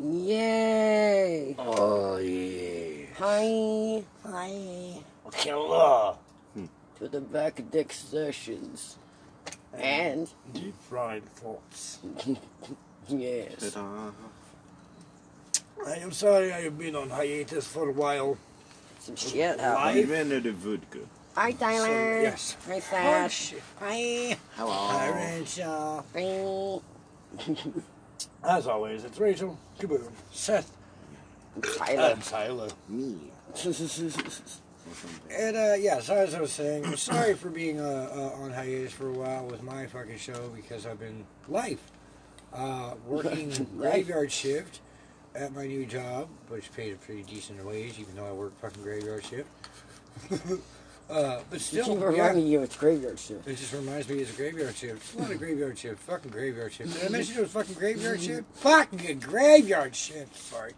Yay! Oh yeah. Hi Hi. Hello. to the back deck sessions. And, Deep fried thoughts. yes. Ta-da. I am sorry I have been on hiatus for a while. Some shit happened. Life. Invented a vodka. Hi, Tyler. So, yes. Hi, Sash. Hi. Hello. Hi, Rachel. Hi. As always, it's Rachel, Kaboom, Seth, Tyler. and Tyler. Me. And uh, yeah, so as I was saying, I'm sorry for being uh, uh, on hiatus for a while with my fucking show because I've been life uh, working graveyard shift at my new job, which paid a pretty decent wage, even though I work fucking graveyard shift. uh, but still, yeah, it's graveyard shift. it just reminds me it's a graveyard shift. It's not a graveyard shift, fucking graveyard shift. Did I mention it was fucking graveyard shift? Fucking graveyard shift. Sorry.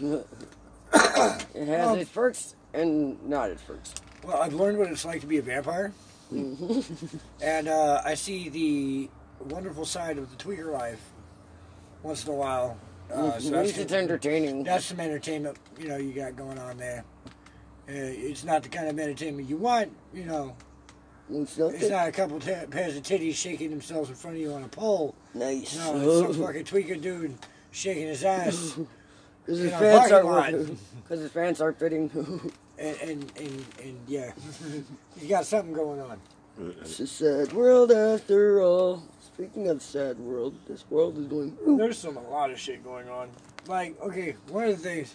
It has Um, its perks and not its perks. Well, I've learned what it's like to be a vampire, and uh, I see the wonderful side of the tweaker life once in a while. Uh, so At least it's entertaining. that's some entertainment, you know, you got going on there. Uh, it's not the kind of entertainment you want, you know. It's not It's not a couple t- pairs of titties shaking themselves in front of you on a pole. nice. No, it's some fucking tweaker dude shaking his ass, Because in his a fans parking aren't lot. Because his fans aren't fitting. and and and, and yeah, you got something going on. it's a sad world after all. Speaking of sad world, this world is going. There's some a lot of shit going on. Like, okay, one of the things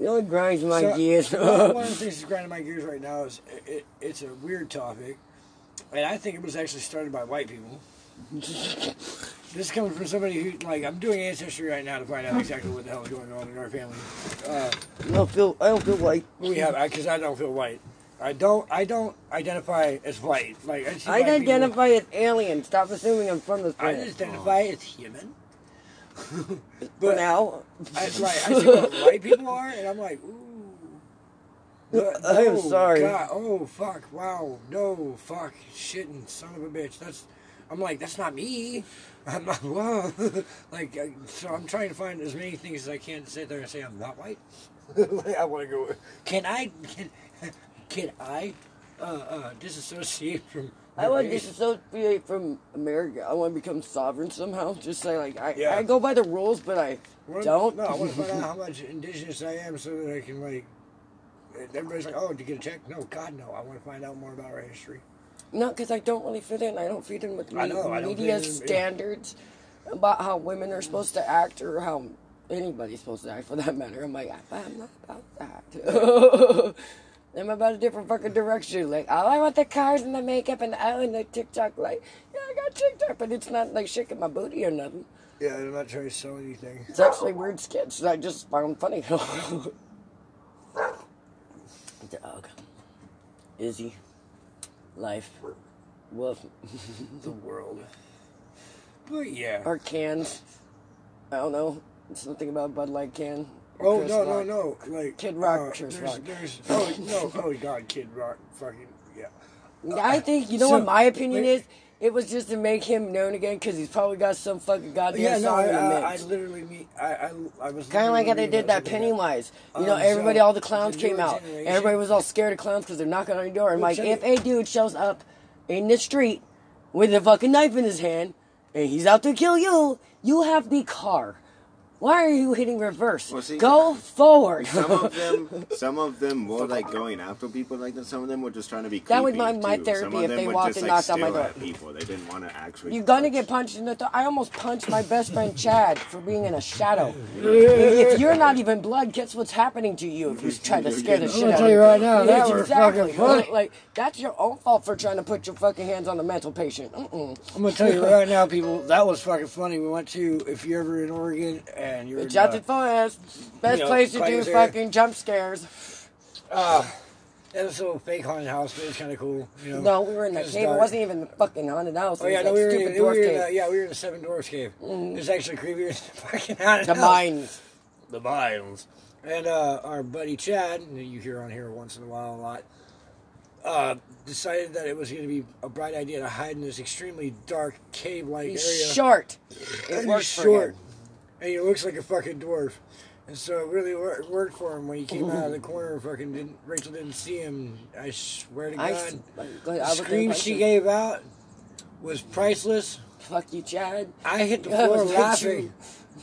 It only grinds my So, gears. one of the things that's grinding my gears right now is it, it, it's a weird topic, and I think it was actually started by white people. this is coming from somebody who, like, I'm doing ancestry right now to find out exactly what the hell is going on in our family. Uh, I don't feel. I don't feel like. we have, because I, don't feel white. I don't. I don't identify as white. Like I, I white people- identify as alien. Stop assuming I'm from this place. I identify as human. For now, I, right, I see what white people are, and I'm like, ooh. But, I am oh, sorry. God, oh fuck! Wow! No fuck! Shitting son of a bitch! That's. I'm like, that's not me. I'm not. Whoa! like, so I'm trying to find as many things as I can to sit there and say I'm not white. like, I want to go. Can I? Can, can I? Uh, uh, disassociate from. I want to race? disassociate from America. I want to become sovereign somehow. Just say like I, Yeah. I go by the rules, but I Wanna- don't. No, I want to find out how much indigenous I am so that I can like. Everybody's like, "Oh, did you get a check?" No, God, no. I want to find out more about our history. Not because I don't really fit in. I don't fit in with me- know, media in, yeah. standards about how women are supposed to act or how anybody's supposed to act for that matter. I'm like, I'm not about that. I'm about a different fucking direction. Like, oh, I want the cars and the makeup and the, oh, and the TikTok. Like, yeah, I got TikTok, but it's not like shaking my booty or nothing. Yeah, I'm not trying to sell anything. It's actually weird skits that I just found funny. Dog. Izzy. Life. Woof. The world. But yeah. Our cans. I don't know. Something about Bud Light can. Oh Chris no, no, Rock. no! Like Kid Rock, uh, Chris there's, Rock. There's, oh no! Oh God, Kid Rock! Fucking yeah. I think, you know So, what my opinion wait. is? It was just to make him known again because he's probably got some fucking goddamn Yeah, no, song I, in the I, I literally mean, I, I, I was Kind of like how they did that about to do Pennywise. You know, Um, everybody, so, all the clowns the came out. generation- Everybody was all scared of clowns because they're knocking on your door. And Well, like, if a dude shows up in the street with a fucking knife in his hand and he's out to kill you, you have the car. Why are you hitting reverse? Well, see- Go forward. Some of them, some of them were like going after people like that. Some of them were just trying to be. Creepy That was my- my too. therapy if they walked just, and like, knocked on my stare door. at people. They didn't want to actually. You're gonna punch. get punched in the throat. I almost punched my best friend Chad for being in a shadow. if you're not even blood, guess what's happening to you if you try to scare the I'm shit gonna out tell of you right now, Yeah, that was exactly. fucking funny. Like that's your own fault for trying to put your fucking hands on the mental patient. Mm-mm. I'm gonna tell you right now, people. That was fucking funny. We went to if you're ever in Oregon and you're in, Johnson uh, Forest, best you know, place to do Claims area. fucking jump scares. uh, it was a little fake haunted house, but it's kind of cool. You know. No, we were in that It's cave. It wasn't even the fucking haunted house. Oh It yeah, was no, that we were, in, stupid we were dwarf in, cave. uh, yeah, we were in the Seven Dwarfs cave. It's actually creepier than the fucking haunted the house. mines. the mines. And uh, our buddy Chad, who you hear on here once in a while a lot, uh, decided that it was going to be a bright idea to hide in this extremely dark cave-like He's area. short. It And works he's for him. And he looks like a fucking dwarf. And so it really wor- worked for him when he came out of the corner. Fucking didn't Rachel didn't see him. I swear to God, I, s- the I was scream she gave out was priceless. Fuck you, Chad. I hit the floor was laughing.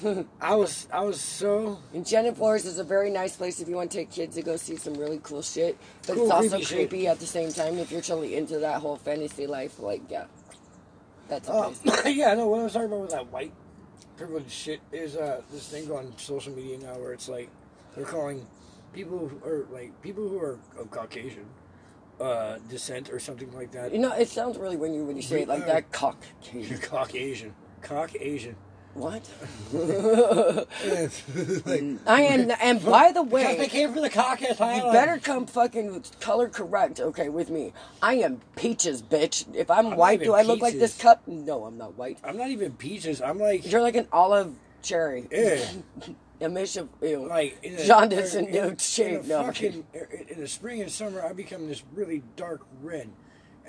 I was I was so Enchanted Forest is a very nice place if you want to take kids to go see some really cool shit. But Cool, it's also creepy shit. creepy at the same time if you're totally into that whole fantasy life. Like, yeah. That's a Uh, place. yeah, no. What I was talking about with that white privilege shit is uh, this thing on social media now where it's like they're calling people who are like people who are of Caucasian uh, descent or something like that. You know, it sounds really when you when you say it like that. Cock. You're Caucasian. Caucasian. What? like, I am. And by the because they came from the Caucasus you Islands. better come fucking color correct, okay, with me. I am peaches, bitch. If I'm, not white, do I look like this cup? No, I'm not white. I'm not even peaches. I'm like, You're like an olive cherry. yeah, A mish of ew. like in a, Jaundice and in- nude shape. Er, in, No, fucking, in the spring and summer, I become this really dark red.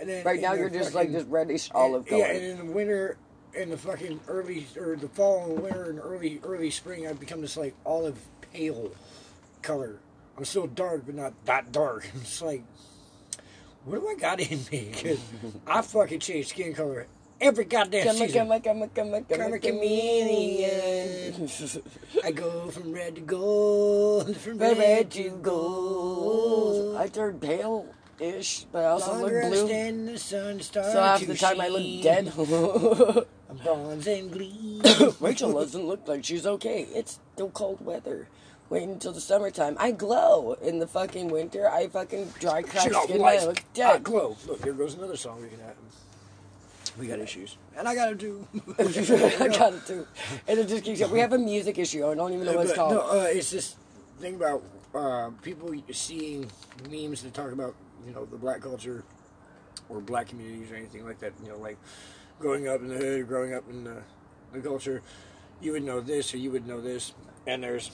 And then Right now, you're just like this reddish olive color. Yeah, and in the winter, in the fucking early or the fall and winter and early early spring, I become this like olive pale color. I'm still dark, but not that dark. It's like, what do I got in me? 'Cause I fucking change skin color every goddamn Come on, season. come come come come Come on, a come chameleon. I go from red to gold, from Red, red, to gold. I turned pale-ish, but I also Longer look I blue. stand in the sun, So half the time I look dead. Bronze and gleam. Rachel doesn't look like she's okay. It's still cold weather. Wait until the summertime. I glow in the fucking winter. I fucking dry crack Shit, skin. lights. I look I glow. Look, there goes another song we can have. We got issues, and I got to do. I got to do, And it just keeps going. We have a music issue. I don't even know what it's called. no, uh, it's this thing about uh, people seeing memes that talk about you know the black culture or black communities or anything like that. You know, like growing up in the hood, growing up in the, the culture, you would know this or you would know this, and there's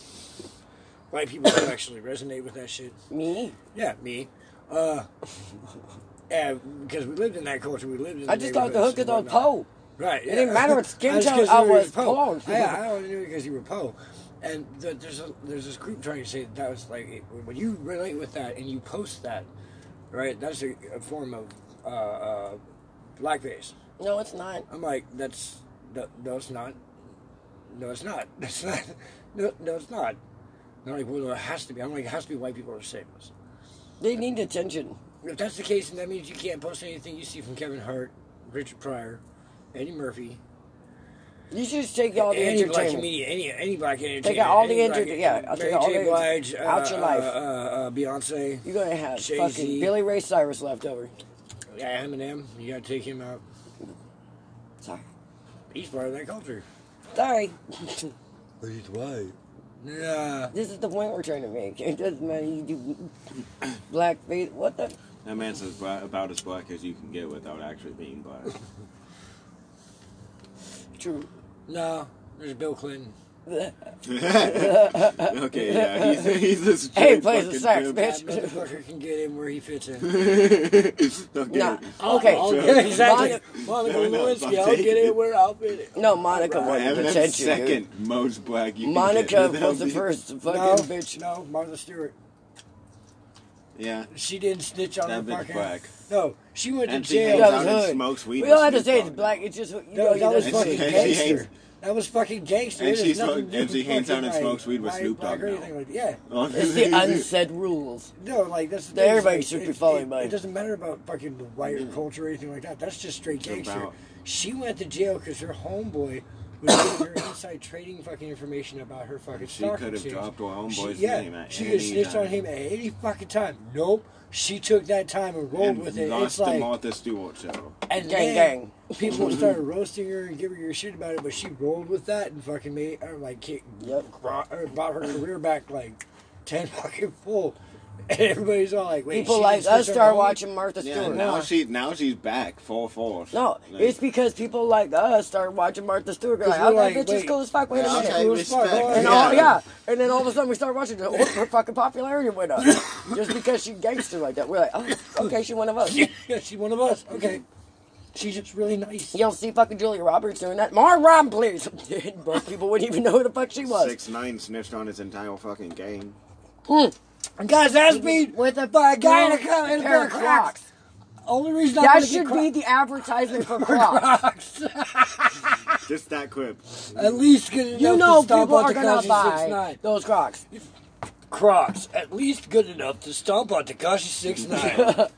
white people who actually resonate with that shit. Me? Yeah, me. Uh, yeah, because we lived in that culture. We lived in. I just thought the hook is on. Poe. Right. Yeah. It didn't matter what skin tone I was, Poe. Poe. Yeah, I only knew because you were Poe. And the, there's a there's this group trying to say that, that was like when you relate with that and you post that, right? That's a, a form of uh, uh, blackface. No, it's not. I'm like, that's no, no, it's not. No, it's not. That's not. No, no, it's not. They're like, well, it has to be. I'm like, it has to be white people are saying this. They need attention. If that's the case, then that means you can't post anything you see from Kevin Hart, Richard Pryor, Eddie Murphy, You should just take all the any black entertainment. comedian, any any black entertainer. Take out all the any black- enter- yeah, I'll take Mary out all J. the- Blige, uh, out your life. Uh, uh, uh, Beyonce, You're gonna have Jay-Z. fucking Billy Ray Cyrus left over. yeah, Eminem. You gotta take him out. Sorry. He's part of that culture. Sorry. But he's white. Yeah. This is the point we're trying to make. It doesn't matter. You do black face. What the? That man says bla- about as black as you can get without actually being black. True. No. There's Bill Clinton. okay, yeah, he's he's a straight Hey, he plays the sax, pimp. bitch. That motherfucker can get in where he fits in. okay. Nah. I'll- Okay. I'll get- exactly. Monica, Monica No, no, Lewinsky, I'll I'll get it. in where I'll fit it. no, Monica wanted Eminem's attention. second Dude. most black you can Monica was the first fucking No, bitch. no, Martha Stewart. Yeah, She didn't snitch on that her fucking. black. No, she went to And she jail. hangs That out was and hood. smokes weed. We don't have to say it's black. It's just you No, know that was fucking And she- say. and she gangster. Hangs- That was fucking gangster. And It has she's nothing so- to do and she with hangs out and fucking, smokes weed with white, Snoop Dogg now. anything like Yeah. It's the unsaid rules. No, like that's the That thing, everybody it's should like, be following it, by. It doesn't matter about fucking the white culture or anything like that. That's just straight It's gangster. about- She went to jail because her homeboy was giving her inside trading fucking information about her fucking She stock could have exchange. dropped her She- homeboy's yeah, name at she any could snitch on time. him at any fucking time. Nope. She took that time and rolled and with it. lost It's the like Martha Stewart show. and Gang, then gang. People started roasting her and giving her shit about it, but she rolled with that and fucking made or like Yep. brought, or brought her career back like ten fucking full. And everybody's all like, "Wait, People she like us start watching Martha Yeah, Stewart. now she now she's back full force. No, Like, it's because people like us start watching Martha Stewart. They're like, 'Cause oh, we're that like, bitch is cool as fuck. Wait a Yeah, minute. Cool as fuck, And Yeah. all, yeah, and then all of a sudden we start watching her, her fucking popularity went up just because she gangster like that. We're like, oh, okay, she one of us. yeah, she's one of us. Okay, She's just really nice. You don't see fucking Julia Roberts doing that. Mar Rom, please. Most people wouldn't even know who the fuck she was. Six nine snitched on his entire fucking game. I got his ass beat With a by a guy in a, blue co- in a pair pair of of Crocs. Only reason I'm That gonna should get be the advertisement for Crocs. Crocs. Just that clip. At least good enough You know to stomp people are gonna buy those Crocs. Crocs. At least good enough to stomp on Tekashi Six Nine.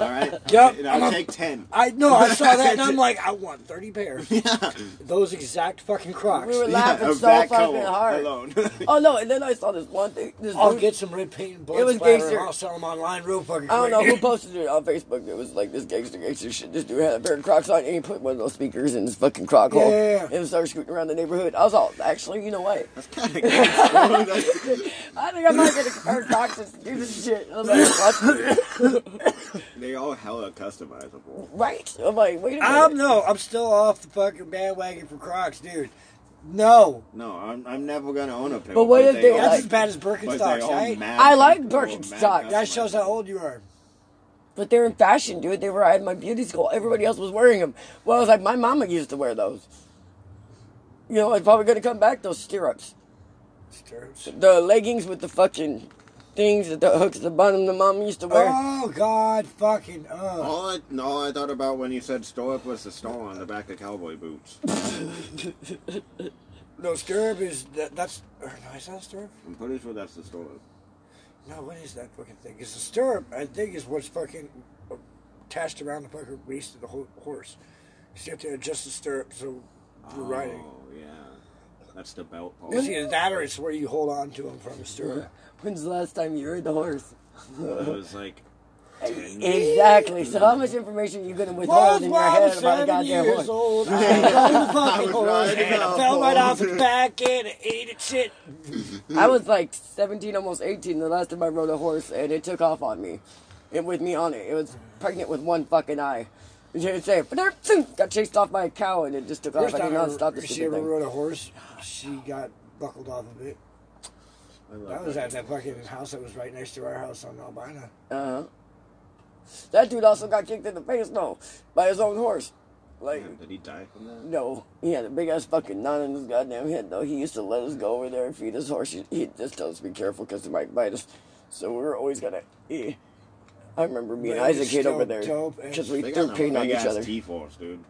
All right. Yep, And I'm I'll a- take ten. I know, I saw that and I'm like, I want 30 pairs. Yeah. Those exact fucking Crocs. We were laughing of so that fucking color hard. alone. Oh no! And then I saw this one thing. This I'll dude- get some red paint and blood It was splatter gangster. and I'll sell them online real fucking quick. I don't know who posted it on Facebook. It was like this gangster gangster shit. This dude had a pair of Crocs on and he put one of those speakers in his fucking Croc hole Yeah. and started scooting around the neighborhood. I was all, actually, you know what? That's Kinda gangster. I think I might get a pair of Crocs just to do this shit. I was like, what? they all hella customizable. right? I'm like, wait a minute. I'm no, I'm still off the fucking bandwagon for Crocs, dude. No. No, I'm, I'm never gonna own a pair. But what if they, all- That's like- as bad as but they Birkenstocks, all right? mad I like comfortable, Birkenstocks. That shows how old you are. But they're in fashion, dude. They were at my beauty school. Everybody else was wearing them. Well, I was like, my mama used to wear those. You know, I'm probably gonna come back those stirrups, Stirrups. The leggings with the fucking things that the hooks at the bottom. The mom used to wear. Oh God, fucking. Uh. All I, all I thought about when you said stirrup was the store on the back of cowboy boots. No, stirrup is that, that's. Or no, is that stirrup? I'm pretty sure that's the store. No, what is that fucking thing? It's a stirrup. I think is what's fucking attached around the fucking waist of the ho- horse. So you have to adjust the stirrup so you're riding. Oh yeah, that's the belt. part. It's either that or it's where you hold on to them from Stuart. When's the last time you rode the horse? It was like Exactly. So how much information are you gonna withhold in your head about a goddamn years horse? old. I the fucking was horse riding and I a fell right off horse. its back and ate its shit. I was like 17, almost 18 the last time I rode a horse, and it took off on me. It with me on it. It was pregnant with one fucking eye. You didn't say, but there, zoom, got chased off by a cow, and it just took off. First I did not I stop the ever, she stupid ever thing. rode a horse, she got buckled off of it. I love That was at that fucking house that was right next to our house on Albina. Uh-huh. That dude also got kicked in the face, no, by his own horse. Like, Did he die from that? no, he had a big ass fucking knot in his goddamn head, though. He used to let us go over there and feed his horse. He, he just told us to be careful because he might bite us. So we were always gonna. Eh. I remember me and Isaac still over there because we threw paint on each other. teeth horse, dude.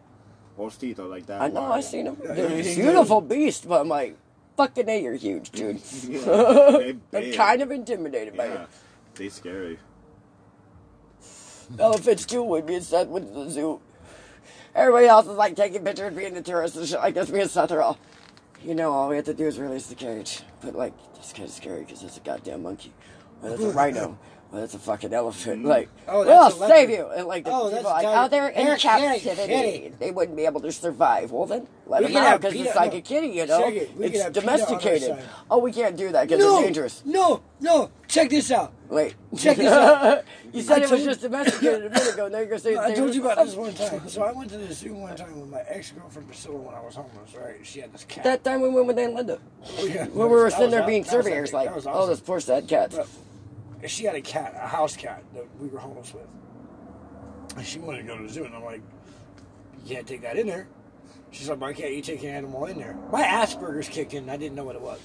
Horse teeth are like that. I know, I seen. Yeah, They're beautiful beast, but I'm like, fucking A, you're huge, dude. Yeah, they I'm kind of intimidated by Yeah, they scary. it. Elephants too would be sad with the zoo. Everybody else is like taking pictures, being the tourists and shit like this. Me and Seth are all, you know, all we have to do is release the cage. But like, it's kind of scary because it's a goddamn monkey. Well, it's a rhino. Well, it's a fucking elephant. Mm. Like, Oh, we'll that's a save you. And like, the Oh, people that's like, oh, they're in They're captivity. kitty. They wouldn't be able to survive. Well, then let We them out because it's like no. a kitty, you know. Can it's have PETA on our domesticated. Oh, we can't do that because No, it's dangerous. no, no. Check this out. Wait, Check this out. you said I it was just domesticated a minute ago. Now you're gonna say it's I told you about this one time. So I went to the zoo one time with my ex girlfriend Priscilla when I was homeless. Right? She had this cat. That time we went with Aunt Linda. Oh, yeah. When we were sitting there being surveyors, like, oh, those poor sad cats. But she had a cat, a house cat that we were homeless with. And she wanted to go to the zoo, and I'm like, you can't take that in there. She's like, why can't you take an animal in there? My Asperger's kicked in, and I didn't know what it was.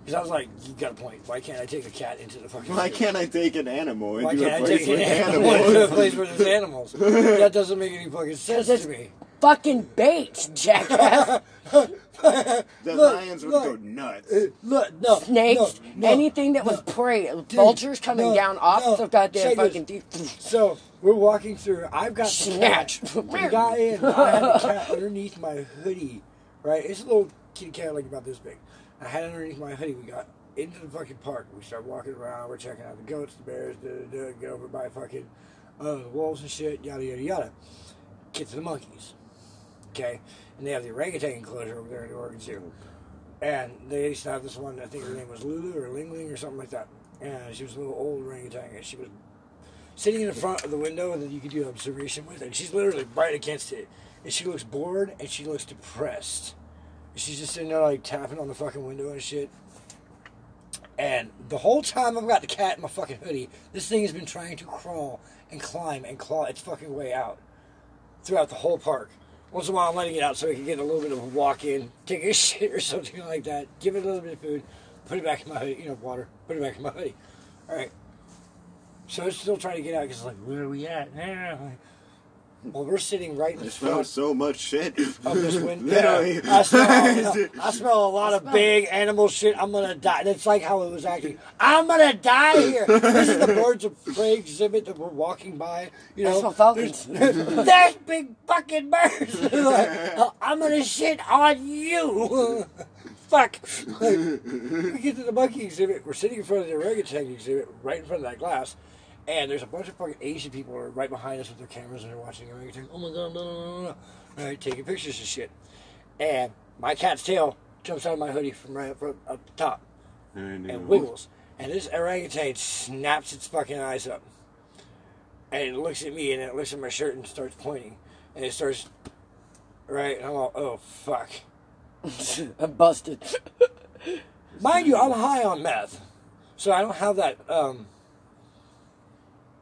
Because I was like, you got a point. Why can't I take a cat into the fucking Why zoo? can't I take an animal Why into a can't I place take an with animal into a place where there's animals? that doesn't make any fucking sense it's- to me. Fucking bait, jackass. The Look, lions would look. go nuts. Look, no. Snakes, no, no, anything that no. was prey, vultures coming no, down off no. the goddamn Check fucking teeth. So we're walking through. I've got the Snatch. cat. We got in. I had the cat underneath my hoodie. Right, it's a little kitty cat like about this big. I had it underneath my hoodie. We got into the fucking park. We start walking around. We're checking out the goats, the bears, da, da, da, get over by fucking uh, the wolves and shit. Yada yada yada. Get to the monkeys. Okay, and they have the orangutan enclosure over there in the Oregon Zoo. And they used to have this one. I think her name was Lulu or Ling Ling or something like that. And she was a little old orangutan, and she was sitting in the front of the window that you could do observation with, and she's literally right against it. And she looks bored and she looks depressed. She's just sitting there like tapping on the fucking window and shit. And the whole time I've got the cat in my fucking hoodie, this thing has been trying to crawl and climb and claw its fucking way out. throughout the whole park. Once in a while, I'm letting it out so it can get a little bit of a walk in, take a shit or something like that. Give it a little bit of food, put it back in my hoodie, you know, water, put it back in my hoodie. All right. So it's still trying to get out because it's like, where are we at now? Well, we're sitting right in I the smell front so much shit. of this window. Literally. I smell, I smell a lot of big animal shit. I'm gonna die. That's like how it was acting. I'm gonna die here. This is the birds of prey exhibit that we're walking by. You know, I smell falcons. there's, there's big fucking birds. Like, "Oh, I'm gonna shit on you. Fuck. Like, we get to the monkey exhibit. We're sitting in front of the orangutan exhibit, right in front of that glass. And there's a bunch of fucking Asian people are right behind us with their cameras and they're watching orangutan. Oh my god, no, no, no, no. Right, taking pictures and shit. And my cat's tail jumps out of my hoodie from right up, up the top and wiggles. And this orangutan snaps its fucking eyes up. And it looks at me and it looks at my shirt and starts pointing. And it starts, right? And I'm all, oh, fuck. I'm busted. Mind you, I'm high on meth. So I don't have that um,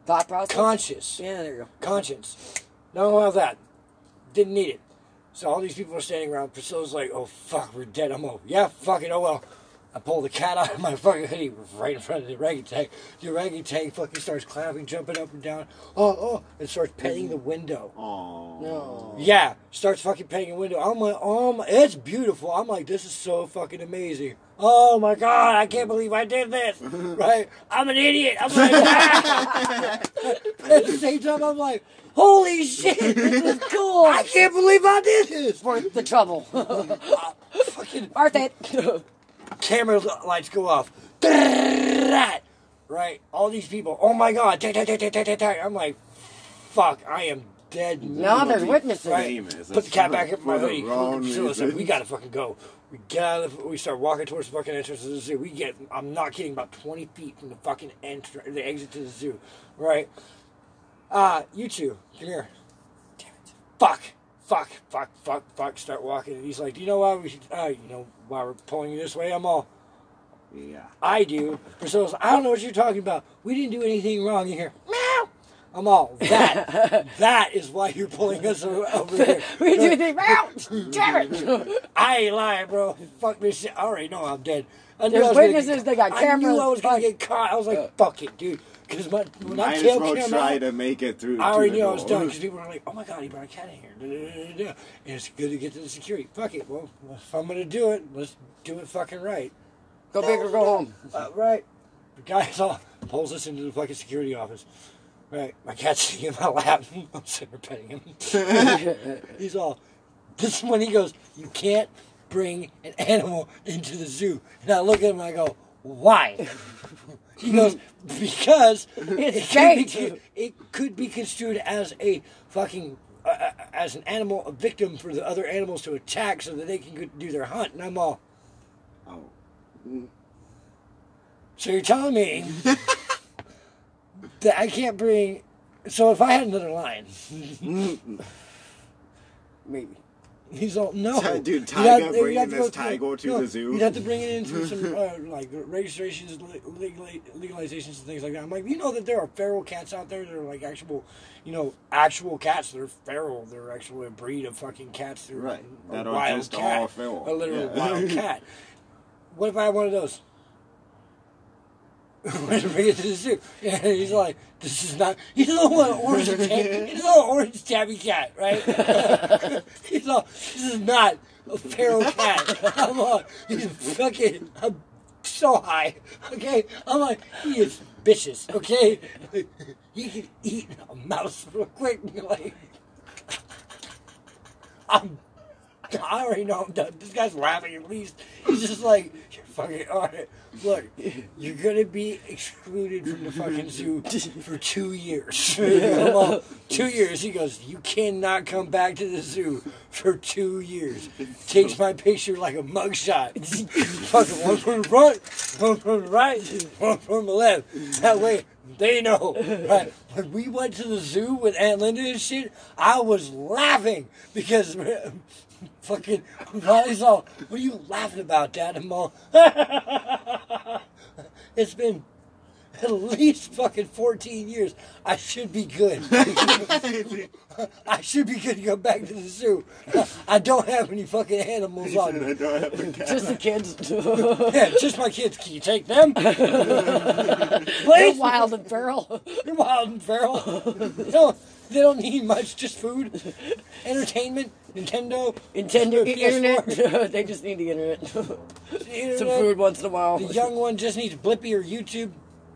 Thought process. conscious. yeah, there you go. conscience. Don't have that. Didn't need it. So all these people are standing around. Priscilla's like, oh fuck, we're dead. I'm oh yeah, fucking, oh well. I pull the cat out of my fucking hoodie right in front of the orangutan. The orangutan fucking starts clapping, jumping up and down. Oh, oh, and starts petting the window. Oh. No. Yeah, starts fucking petting the window. I'm like, oh my, it's beautiful. I'm like, this is so fucking amazing. Oh my god, I can't believe I did this. right? I'm an idiot. I'm like, ah! at the same time, I'm like, holy shit, this is cool. I can't believe I did this. It's worth the trouble. fucking Worth it. camera lights go off. Right? All these people. Oh my god. I'm like, fuck, I am dead. Now there's witnesses. Right? Famous. Put the cat back up in my For hoodie. wrong Priscilla said, reason. we gotta fucking go. We get out of the, we start walking towards the fucking entrance to the zoo. We get, I'm not kidding, about 20 feet from the fucking entrance, the exit to the zoo. Right? Uh, you two, come here. Damn it. Fuck. Fuck, fuck, fuck, fuck. Start walking. And he's like, do you know why we should, uh, you know, why we're pulling you this way? I'm all, Yeah. I do. Priscilla's, I don't know what you're talking about. We didn't do anything wrong in here. Meow. I'm all, that, that is why you're pulling us over here. we do the out. Damn it. I ain't lying, bro. Fuck this shit. I already know I'm dead. I knew There's I was gonna witnesses, get- they got cameras. I knew I was gonna get caught. I was like, fuck it, dude. Because when I Might as tail well came try out, to make it through. I already the knew I was done because people were like, "Oh my god, he brought a cat in here," Da, da, da, da, da. and it's good to get to the security. Fuck it. Well, if I'm gonna do it, let's do it fucking right. Go big or go home. Uh, right. The guy's all pulls us into the fucking security office. Right. My cat's sitting in my lap. I'm sitting there petting him. He's all. This is when he goes, "You can't bring an animal into the zoo." And I look at him and I go, "Why?" He goes, "Because it could, be, it could be construed as a fucking." Uh, uh, as an animal, a victim for the other animals to attack so that they can do their hunt. And I'm all, Oh. So you're telling me that I can't bring. So if I had another line, Maybe. he's all no. Dude, Tiger have- you'd bringing have to this go through- tiger to no, the zoo? You'd have to bring it into some uh, like registrations, legal, legalizations, and things like that. I'm like, you know that there are feral cats out there that are like actual, you know, actual cats They're feral. They're actually a breed of fucking cats. They're Right. A That are wild just cat, all feral. A literal Yeah. wild cat. What if I had one of those? We're gonna bring it to the zoo. And he's like, this is not. He's a little orange. He's a little orange tabby cat, right? he's all. This is not a feral cat. I'm like, he's fucking. I'm so high. Okay, I'm like, he is vicious. Okay, he can eat a mouse real quick. Like, I'm I already know I'm done. This guy's laughing at least. He's just like, you're fucking alright. Look, you're gonna be excluded from the fucking zoo for two years. Two years. He goes, you cannot come back to the zoo for two years. Takes my picture like a mugshot. fucking one from the front, one from the right, one from the left. That way they know. Right? When we went to the zoo with Aunt Linda and shit, I was laughing because fucking Ronnie's all, what are you laughing about, Dad? I'm all, it's been, at least fucking 14 years. I should be good. I should be good to go back to the zoo. I don't have any fucking animals on I me. don't have a cat. Just the kids. Yeah, just my kids. Can you take them? Please? They're wild and feral. They're wild and feral. They don't, they don't need much, just food, entertainment, Nintendo, Nintendo, PS4. internet. they just need the internet. the internet. Some food once in a while. The young one just needs Blippi or YouTube.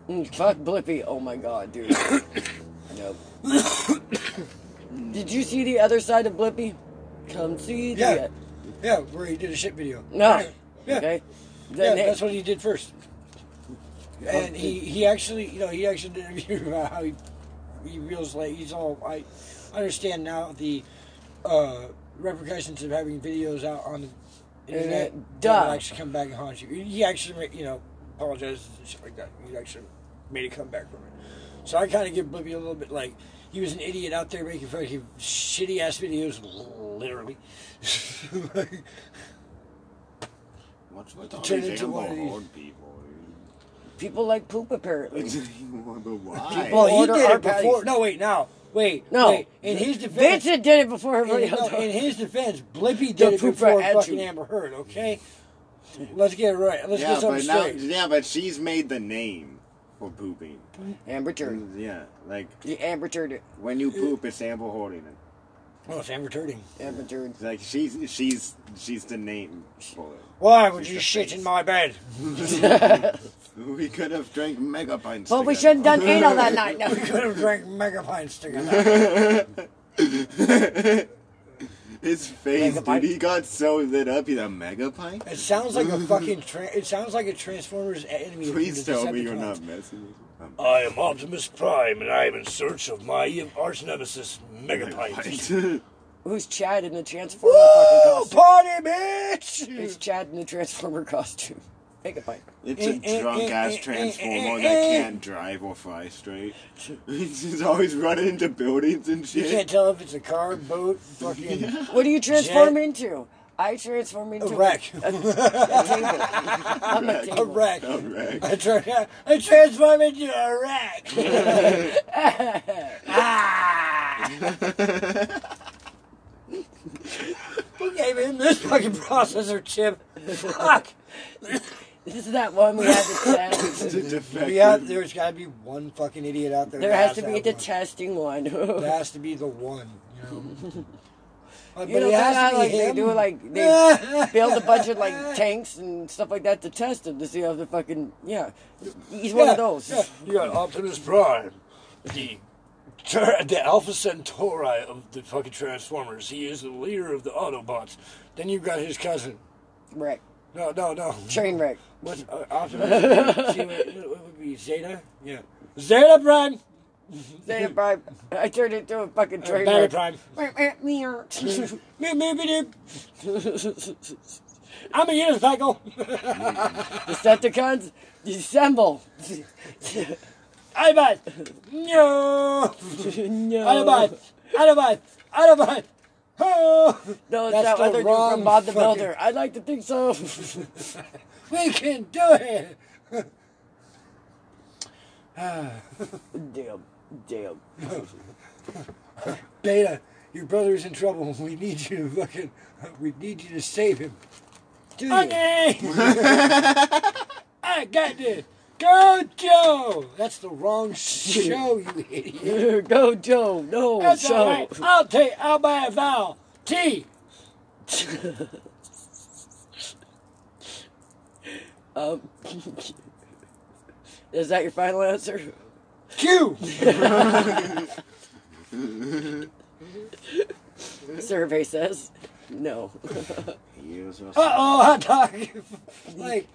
Mm, Fuck Blippi. Oh my god, dude. nope. Did you see the other side of Blippi? Come see the. Yeah. Yeah, where he did a shit video. No. Yeah. Okay. Yeah, Then that's what he did first. And he, he actually, you know, he actually did a video about how he he feels like he's all. I understand now the uh, repercussions of having videos out on the internet. Internet, that actually come back and haunt you. He actually, you know, apologizes and shit like that. He actually made a comeback from it. So I kind of give Blippi a little bit like he was an idiot out there making fucking shitty ass videos, literally. What's with all Turn into one of these- horde people? People like poop apparently. but why? People- Well, he order did our it before. No, wait, now, wait, No. wait. In his defense, Vincent did it before in, everybody no, else. in his defense, Blippi did it pooper before at fucking you. Amber Heard. Okay, let's get it right. Let's yeah, get something but now, straight. yeah, but she's made the name for pooping. Amber Turd. Mm, yeah, like The Amber Turd. when you poop, it's Amber holding it. Oh, it's Amber Turding. Amber Turd. Like she's she's she's the name for it. Why would She's you the shit face. in my bed? We could have drank mega pints. But we shouldn't done anal that night. No. We could have drank mega pints together. His face, Mega dude, pint? he got so lit up. He's a mega pint. It sounds like a fucking. Tra- it sounds like a Transformers enemy. Please tell me you're not messing with me. I am Optimus Prime, and I am in search of my arch nemesis, Megapint. Who's Chad in the Transformer fucking Woo! costume? Party, bitch! It's Chad in the Transformer costume. Make a pipe. It's Eh, eh, a drunk ass eh, eh, transformer eh, that eh. can't drive or fly straight. He's always running into buildings and shit. You can't tell if it's a car, boat, fucking What do you transform Jet. into? I transform into a wreck. A, a table. I'm a a wreck. A wreck. I, tra- I transform into a wreck. ah! Who gave him this fucking processor chip? Fuck. This is that one we had to test. It's a defective. Yeah, there's got to be one fucking idiot out there. There has to be have the one. testing one. There has to be the one. You know. But You know, it has how, to be like they him. do like they build a bunch of like tanks and stuff like that to test him to see how the fucking yeah. He's one of those. Yeah. You got Optimus Prime, the ter- the Alpha Centauri of the fucking Transformers. He is the leader of the Autobots. Then you've got his cousin. Wreck. No, no, no. Train wreck. What's uh, Optimus? See, what, what would be Zeta? Yeah. Zeta Prime. Zeta Prime. I turned into a fucking train Barry wreck. Prime. Meow. Me, me, me, me. I'm a unicycle. Decepticons, dissemble. Autobot. No. no. Autobot. Autobot. Autobot. Oh. No, it's That's that the other dude wrong from Bob the fucking- Builder. I'd like to think so. We can do it. damn. Damn. Beta, your brother's in trouble. We need you to fucking. We need you to save him. Do? Okay. I got this. Go Joe. That's the wrong show, you idiot. Go, Joe. No, That's show. all right. I'll take. I'll buy a vowel. T. Um, is that your final answer? Q. Survey says no. Uh oh, hot dog. like.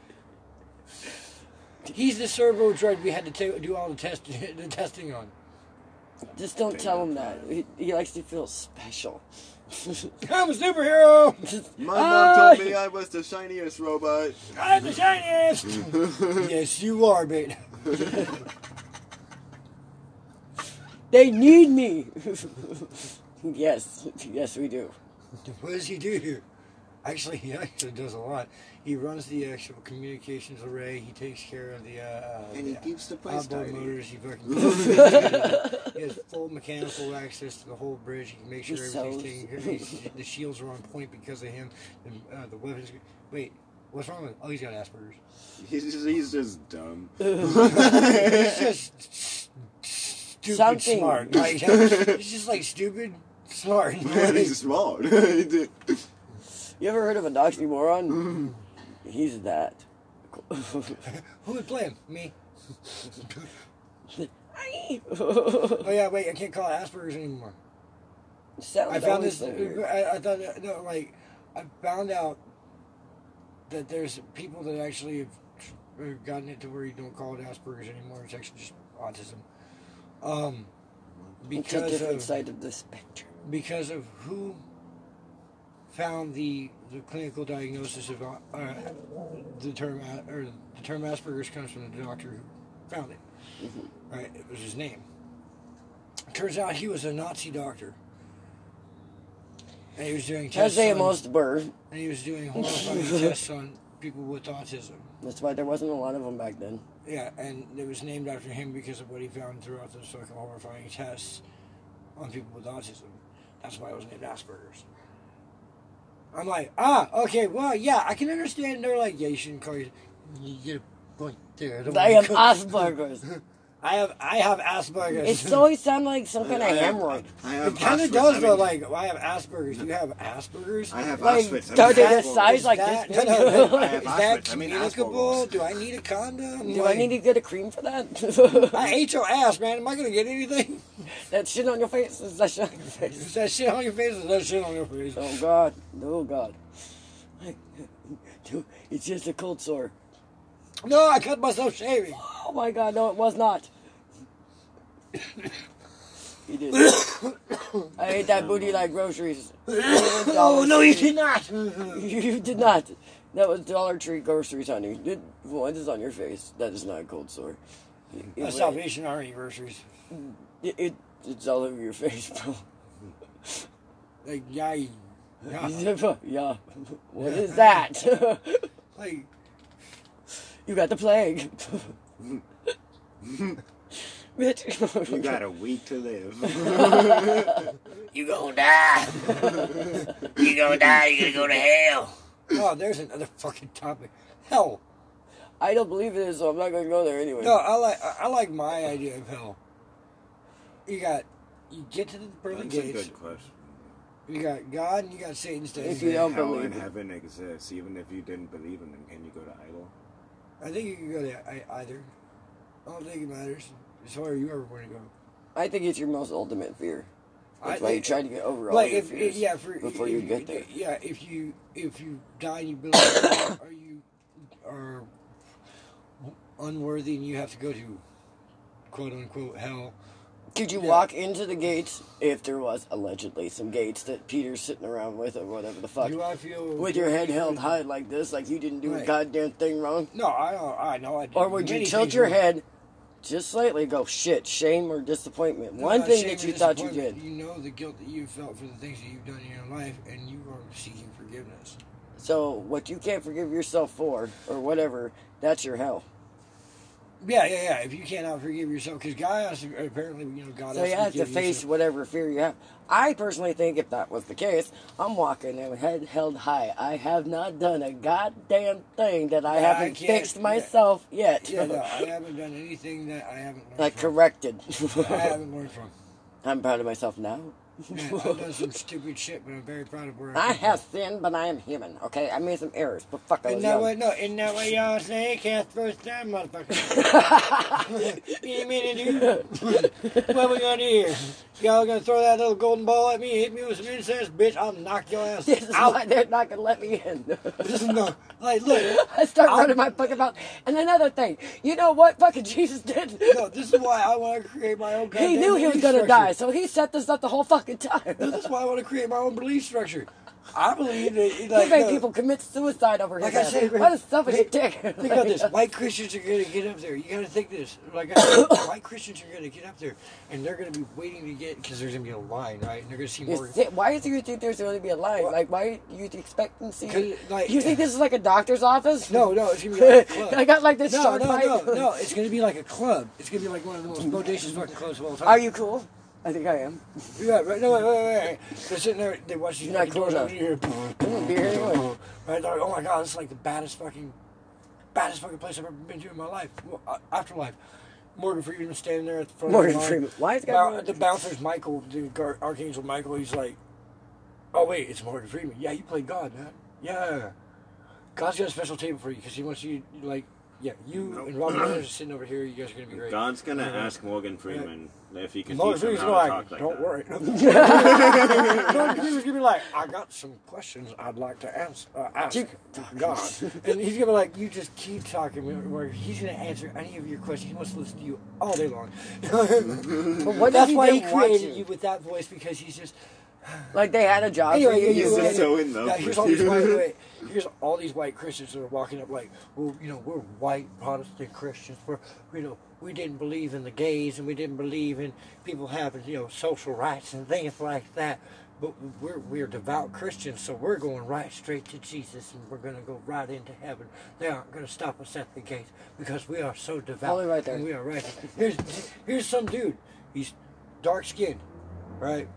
He's the servo droid we had to ta- do all the test the testing on. Just don't tell him that. He, he likes to feel special. I'm a superhero. My Ah! mom told me I was the shiniest robot. I'm the shiniest. yes, you are, beta. They need me. yes, yes, we do. What does he do here? Actually, he actually does a lot. He runs the actual communications array. He takes care of the. Uh, uh, And he the keeps the place outboard tidy. motors. He he has full mechanical access to the whole bridge. He can make sure He everything's sews. taken care of. He's- The shields are on point because of him. And, uh, the weapons. Wait, what's wrong with? Oh, he's got Asperger's. He's just, he's just dumb. He's just stupid Something. smart. Like, he's just like stupid smart. he's smart. You ever heard of an oxymoron? He's that. Who would play him? Me. Oh yeah, wait, I can't call it Asperger's anymore. Sounds I found this. I, I thought no, like I found out that there's people that actually have gotten it to where you don't call it Asperger's anymore. It's actually just autism. Um, It's a because different of side of the spectrum. because of who found the the clinical diagnosis of uh, uh, the term a- or the term Asperger's comes from the doctor who found it. Right, it was his name. Turns out he was a Nazi doctor. And he was doing As tests they on, most were. and he was doing horrifying tests on people with autism. That's why there wasn't a lot of them back then. Yeah, and it was named after him because of what he found throughout those fucking horrifying tests on people with autism. That's why it was named Asperger's. I'm like, ah, okay, well, yeah, I can understand. They're like, yeah, you shouldn't call you. You get a point there. don't I wanna have co- Asperger's. I have, I have Asperger's. It always sounds like some kind of I have- hemorrhoid. I have It kind of does I though. mean, Like, I have Asperger's. You have Asperger's. I have Like, Asperger's. I are mean, they the Asperger's. size like that, this? no, no, no. I have Is that Asperger's. I mean, communicable? Do I need a condom? Do I need to get a cream for that? I ate your ass, man. Am I gonna get anything? that shit on your face is that shit on your face. Is that shit on your face? Is that shit on your face? Oh God, oh God. It's just a cold sore. No, I cut myself shaving. Oh my God, no, it was not. You did. I ate that booty like groceries. Oh no, you did not. You did not. That was Dollar Tree groceries, honey. Did what is on your face? That is not a cold sore. It, That's it- Salvation Army groceries. It- it- it's all over your face, bro. Like yeah, yeah. yeah. What is that? Like you got the plague. Bitch. You got a week to live. you gonna die. you gonna die. You gonna go to hell. Oh, there's another fucking topic. Hell. I don't believe it is, so I'm not gonna go there anyway. No, I like I I like my idea of hell. You got you get to the pearly That's a good question. You got God and you got Satan standing If you there. don't Hell believe and it. heaven exists, even if you didn't believe in them. Can you go to idol? I think you can go to I- either. I don't think it matters. It's where you ever want to go. I think it's your most ultimate fear. That's I why you think- try to get over all like your if fears yeah for before if, you get there. Yeah, if you if you die and you believe or you are unworthy and you have to go to quote unquote hell. Could you Yeah. walk into the gates if there was allegedly some gates that Peter's sitting around with or whatever the fuck? Do I feel With your head held high like this, like you didn't do a goddamn thing wrong? No, I don't. I know. I did Or would you tilt your head just slightly and go, shit, shame or disappointment? No, One thing that you thought you did. You know the guilt that you felt for the things that you've done in your life, and you are seeking forgiveness. So, what you can't forgive yourself for, or whatever, that's your hell. Yeah, yeah, yeah. If you cannot forgive yourself, because God has to, apparently, you know, God So has you to have to face yourself. whatever fear you have. I personally think if that was the case, I'm walking and head held high. I have not done a goddamn thing that I Yeah, haven't can't- fixed myself yet. Yeah, no, I haven't done anything that I haven't learned like from. corrected. I haven't learned from. I'm proud of myself now. Yeah, I've done some stupid shit, but I'm very proud of where I I have sinned, but I am human. Okay, I made some errors, but fuck, I Isn't was that young. what? No, isn't that what y'all say? Cast first time, motherfucker. you mean to do? what we gonna do here? Y'all gonna throw that little golden ball at me, hit me with some incense, bitch? I'll knock your ass This is out. why they're not gonna let me in. This is no, like, look. I start I'll- running my fucking mouth. And another thing, you know what fucking Jesus did? No, this is why I want to create my own. he knew he was gonna structure. die, so he set this up the whole fucking time. No, That's why I want to create my own belief structure. I believe that like made no, people commit suicide over his Like I said, what a selfish think- dick. Think about this: white Christians are going to get up there. You got to think this. Like I said, white Christians are going to get up there, and they're going to be waiting to get because there's going to be a line, right? And they're going to see You more. sit- Why do you think there's going to be a line? Well- like, why youth expectancy? 'Cause, like- you think this is like a doctor's office? No, no, it's going to be like a club. I got like this no, shark no, no, no. It's going to be like a club. It's going to be like one of the most bodacious fucking clubs of all time. Are you cool? I think I am. Yeah, right. No, wait, wait, wait. They're sitting there. They watch these You're not fucking doors cool open here. Mm, beer anyway. Right? They're like, oh my god, this is like the baddest fucking, baddest fucking place I've ever been to in my life. Well, uh, afterlife. Morgan Freeman standing there at the front Morgan of the line. Freeman. Why is Bou- the bouncer's Michael, the gar- Archangel Michael. He's like, oh wait, it's Morgan Freeman. Yeah, you play God, man. Yeah. God's got a special table for you because he wants you like, yeah, you Nope. and Robin Williams are sitting over here. You guys are gonna be great. God's gonna Yeah. ask Morgan Freeman if he can Morgan teach him Freeman's how gonna like, talk like don't that. worry. Morgan Freeman's gonna be like, I got some questions I'd like to answer, uh, ask Keep God, and he's gonna be like, you just keep talking. Where he's gonna answer any of your questions. He wants to listen to you all day long. But That's if why he he didn't want created you? you with that voice because he's just. Like they had a job Anyway, for you. you, He's just so in love yeah, here's all these you. white, wait, here's all these white Christians that are walking up like, well, you know, we're white Protestant Christians. We're, you know, we didn't believe in the gays and we didn't believe in people having, you know, social rights and things like that. But we're we're devout Christians, so we're going right straight to Jesus, and we're going to go right into heaven. They aren't going to stop us at the gates because we are so devout. Right there. And we are right. Here's here's some dude. He's dark skinned, right?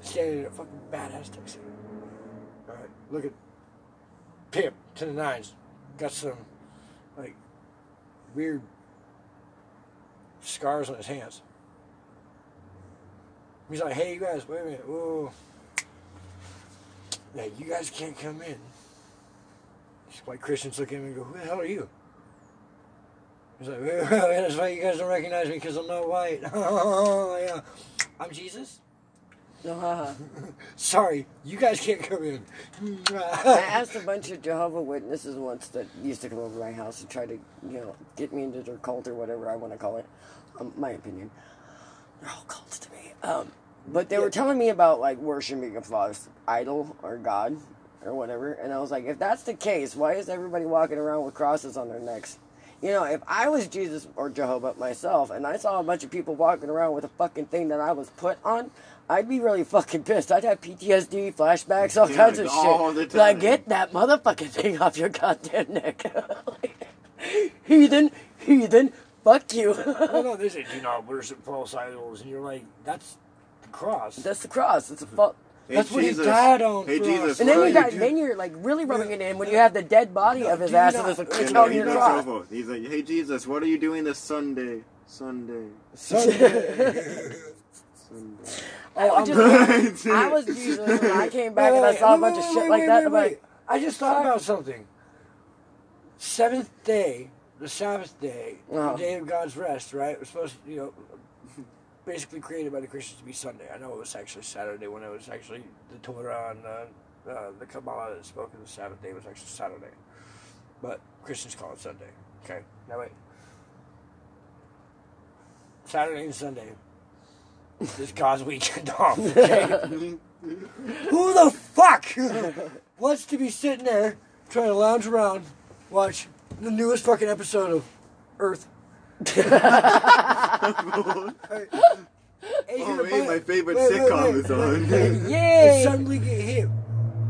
Standing in a fucking badass taxi. All right, look at pimp to the nines. Got some like weird scars on his hands. He's like, "Hey, you guys, wait a minute, whoa, yeah, you guys can't come in." These white Christians look at him and go, "Who the hell are you?" He's like, "Well, "That's why you guys don't recognize me because I'm not white." oh yeah, I'm Jesus. No, haha. Sorry, you guys can't come in. I asked a bunch of Jehovah Witnesses once that used to come over to my house and try to, you know, get me into their cult or whatever I want to call it. Um, my opinion. They're all cults to me. Um, but they were telling me about like worshiping a false idol or god or whatever, and I was like, if that's the case, why is everybody walking around with crosses on their necks? You know, if I was Jesus or Jehovah myself, and I saw a bunch of people walking around with a fucking thing that I was put on, I'd be really fucking pissed. I'd have PTSD, flashbacks, all Yeah, kinds of all shit. the Like, get that motherfucking thing off your goddamn neck. heathen, heathen, fuck you. no, no, they say do not worship false idols, and you're like, that's the cross. That's the cross. It's a fuck. Hey, That's what he Jesus. died on Hey Jesus. And then are you got, doing? then you're like really rubbing it in when you have the dead body No, of his ass not- and there's a Yeah, quick Yeah, on no, he your looks He's like, "Hey Jesus, what are you doing this Sunday? Sunday, Sunday. Sunday." I was, just, I was Jesus when I came back and I saw a bunch of shit like that. I'm like, I just thought about something. Seventh day, the Sabbath day, Uh-huh. the day of God's rest, right? It was supposed to, you know, basically created by the Christians to be Sunday. I know it was actually Saturday when it was actually the Torah and uh, uh, the Kabbalah that spoke of the Sabbath day was actually Saturday. But Christians call it Sunday. Okay, now wait. Saturday and Sunday is God's weekend off. Who the fuck wants to be sitting there trying to lounge around, watch the newest fucking episode of Earth? Oh, hey, my favorite sitcom is on. And yay! suddenly get hit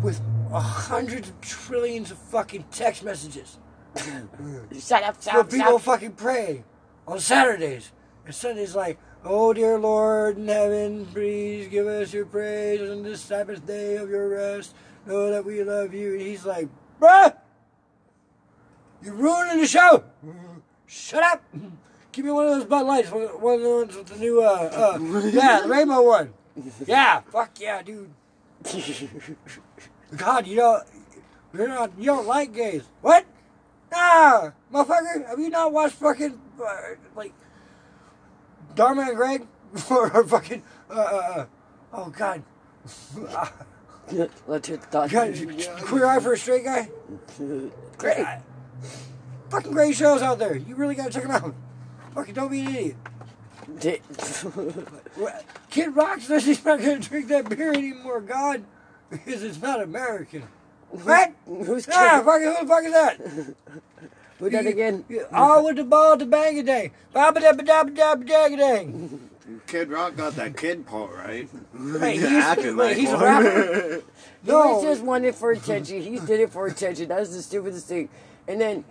with a hundreds of trillions of fucking text messages Shut up, shut for up, people shut fucking pray on Saturdays. And Sunday's like, oh dear Lord in heaven, please give us your praise on this Sabbath day of your rest. Know that we love you. And he's like, bruh, you're ruining the show. Shut up. Give me one of those Bud Lights, one one of the ones with the new, uh, uh, yeah, the rainbow one. Yeah, fuck yeah, dude. God, you don't, you're not, you don't like gays. What? Nah, motherfucker, have you not watched fucking, uh, like, Dharma and Greg? or fucking, uh, uh, uh, oh God. Let's hit the thought. God, queer eye for a straight guy? Great. God. Fucking great shows out there. You really gotta check them out. Fucking don't be an idiot. Di- Kid Rock says he's not gonna drink that beer anymore. God. because it's not American. What? Who's Ah, kidding? fucking who the fuck is that? Who that again? All with the ball to bang a dang. Baba dabba dang. Kid Rock got that kid part right. Hey, He's he's- acting wait, like he's a one. rapper? He just wanted for attention. He did it for attention. That's the stupidest thing. And then,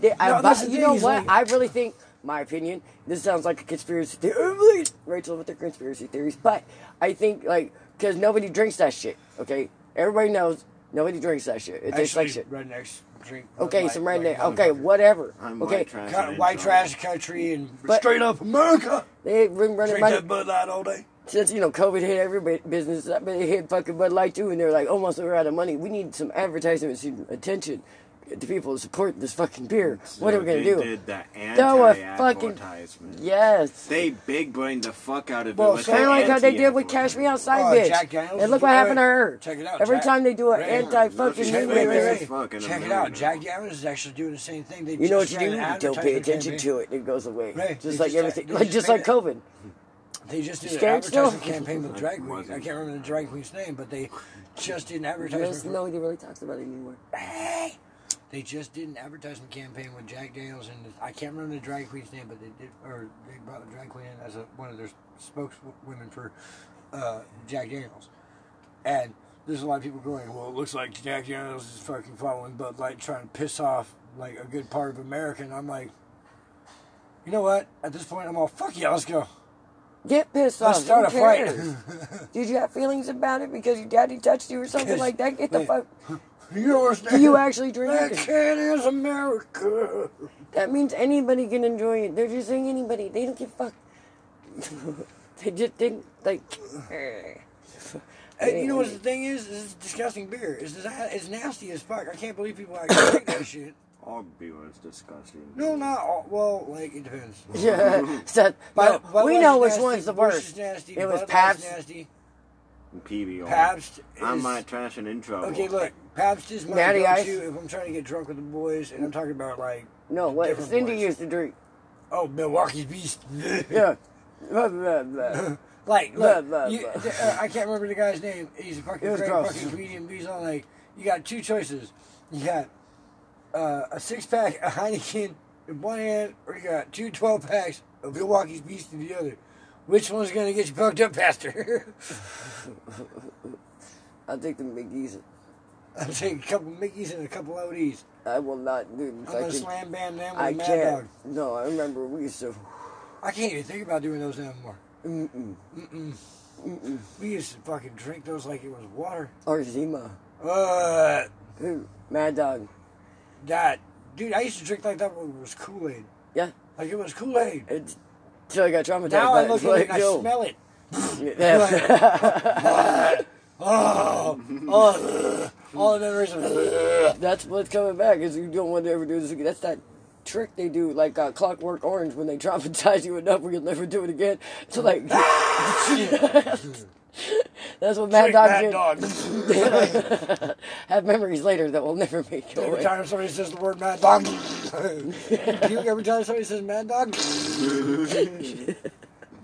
they, I, but you know what? like- I really think, my opinion, this sounds like a conspiracy theory. Rachel with their conspiracy theories. But I think, like, because nobody drinks that shit, okay? Everybody knows nobody drinks that shit. It tastes like shit. rednecks drink. Uh, okay, Light some redneck. motherfuckers. Okay, whatever. I'm Okay, white trash. Kind of white trash country and But- straight up America. they been running Drink money. that Bud Light all day. since you know COVID hit every business, I it hit fucking Bud Light too, and they're like, oh, almost we're out of money. We need some advertisement, some attention to people to support this fucking beer. what are we gonna they do? Did the Throw a fucking- anti-advertisement. Yes. They big brained the fuck out of Well, it. with kinda Kind of the like how they did with anti-advertisement. Cash Me Outside, Oh, bitch. Jack Daniels and look what happened to her. Check it out, Every Jack- time they do an Right. anti fucking Wait, Wait, movie, wait, wait, is wait. fucking Check it out. Jack Daniels is actually doing the same thing. They you know what you do? You don't pay attention campaign. to it, and it goes away. Right. Just They like just- everything, they like just just like COVID. They just did an Scared still? advertisement campaign with drag queen. I can't remember the drag queen's name, but they just did an Yes, advertisement. nobody really talks about it anymore. Hey! They just did an advertisement campaign with Jack Daniels, and I can't remember the drag queen's name, but they did, or they brought the drag queen in as a, one of their spokeswomen for uh, Jack Daniels. And there's a lot of people going, well, it looks like Jack Daniels is fucking following Bud Light, trying to piss off like a good part of America. And I'm like, you know what? At this point, I'm all, fuck yeah, let's go. Get pissed off. Let's start a fight. Did you have feelings about it because your daddy touched you or something like that? Get the fuck. You understand? Do you actually drink That it? kid is America. That means anybody can enjoy it. They're just saying anybody. They don't give a fuck. they just didn't like. Hey, you know what the thing is? This is disgusting beer. It's, it's nasty as fuck. I can't believe people actually drink that shit. All beer is disgusting. No, not all. Well, like, it depends. Yeah, so, Bud- no, we Budweiser's know which nasty, one's the Busch worst. is nasty, It was Bud Pabst. nasty. PBR. Pabst I'm my trash and intro. Okay, look. Pabst is my Natty Ice? if I'm trying to get drunk with the boys, and I'm talking about, like, No, what different Cindy boys. used to drink. oh, Milwaukee's Beast. Yeah. Blah, blah, blah. Like, Blah, look, blah, you, uh, I can't remember the guy's name. He's a fucking great gross. fucking comedian. He's on like, you got two choices. You got uh, a six pack of Heineken in one hand, or you got two 12 packs of Milwaukee's Beast in the other. Which one's gonna get you fucked up faster? I think the Mickey's. I'll take a couple Mickeys and a couple ODs. I will not do I'm. I, gonna can, slam bam them with I a Mad can't. Dog. No, I remember we used to. I can't even think about doing those anymore. Mm-mm. We used to fucking drink those like it was water. Or Zima. Uh, Who? Mad Dog. that dude, I used to drink like that when it was Kool Aid. Yeah. Like it was Kool Aid. It's, till I got traumatized. Now by I look It's at it like, and I yo. smell it. Yeah. Oh, oh, all the memories. That's what's coming back. Is you don't want to ever do this again. That's that trick they do, like uh, Clockwork Orange, when they traumatize you enough where you'll never do it again. So like, that's what Mad Dog did. Dog. Have memories later that will never make Every away. time somebody says the word Mad Dog, you, every time somebody says Mad Dog,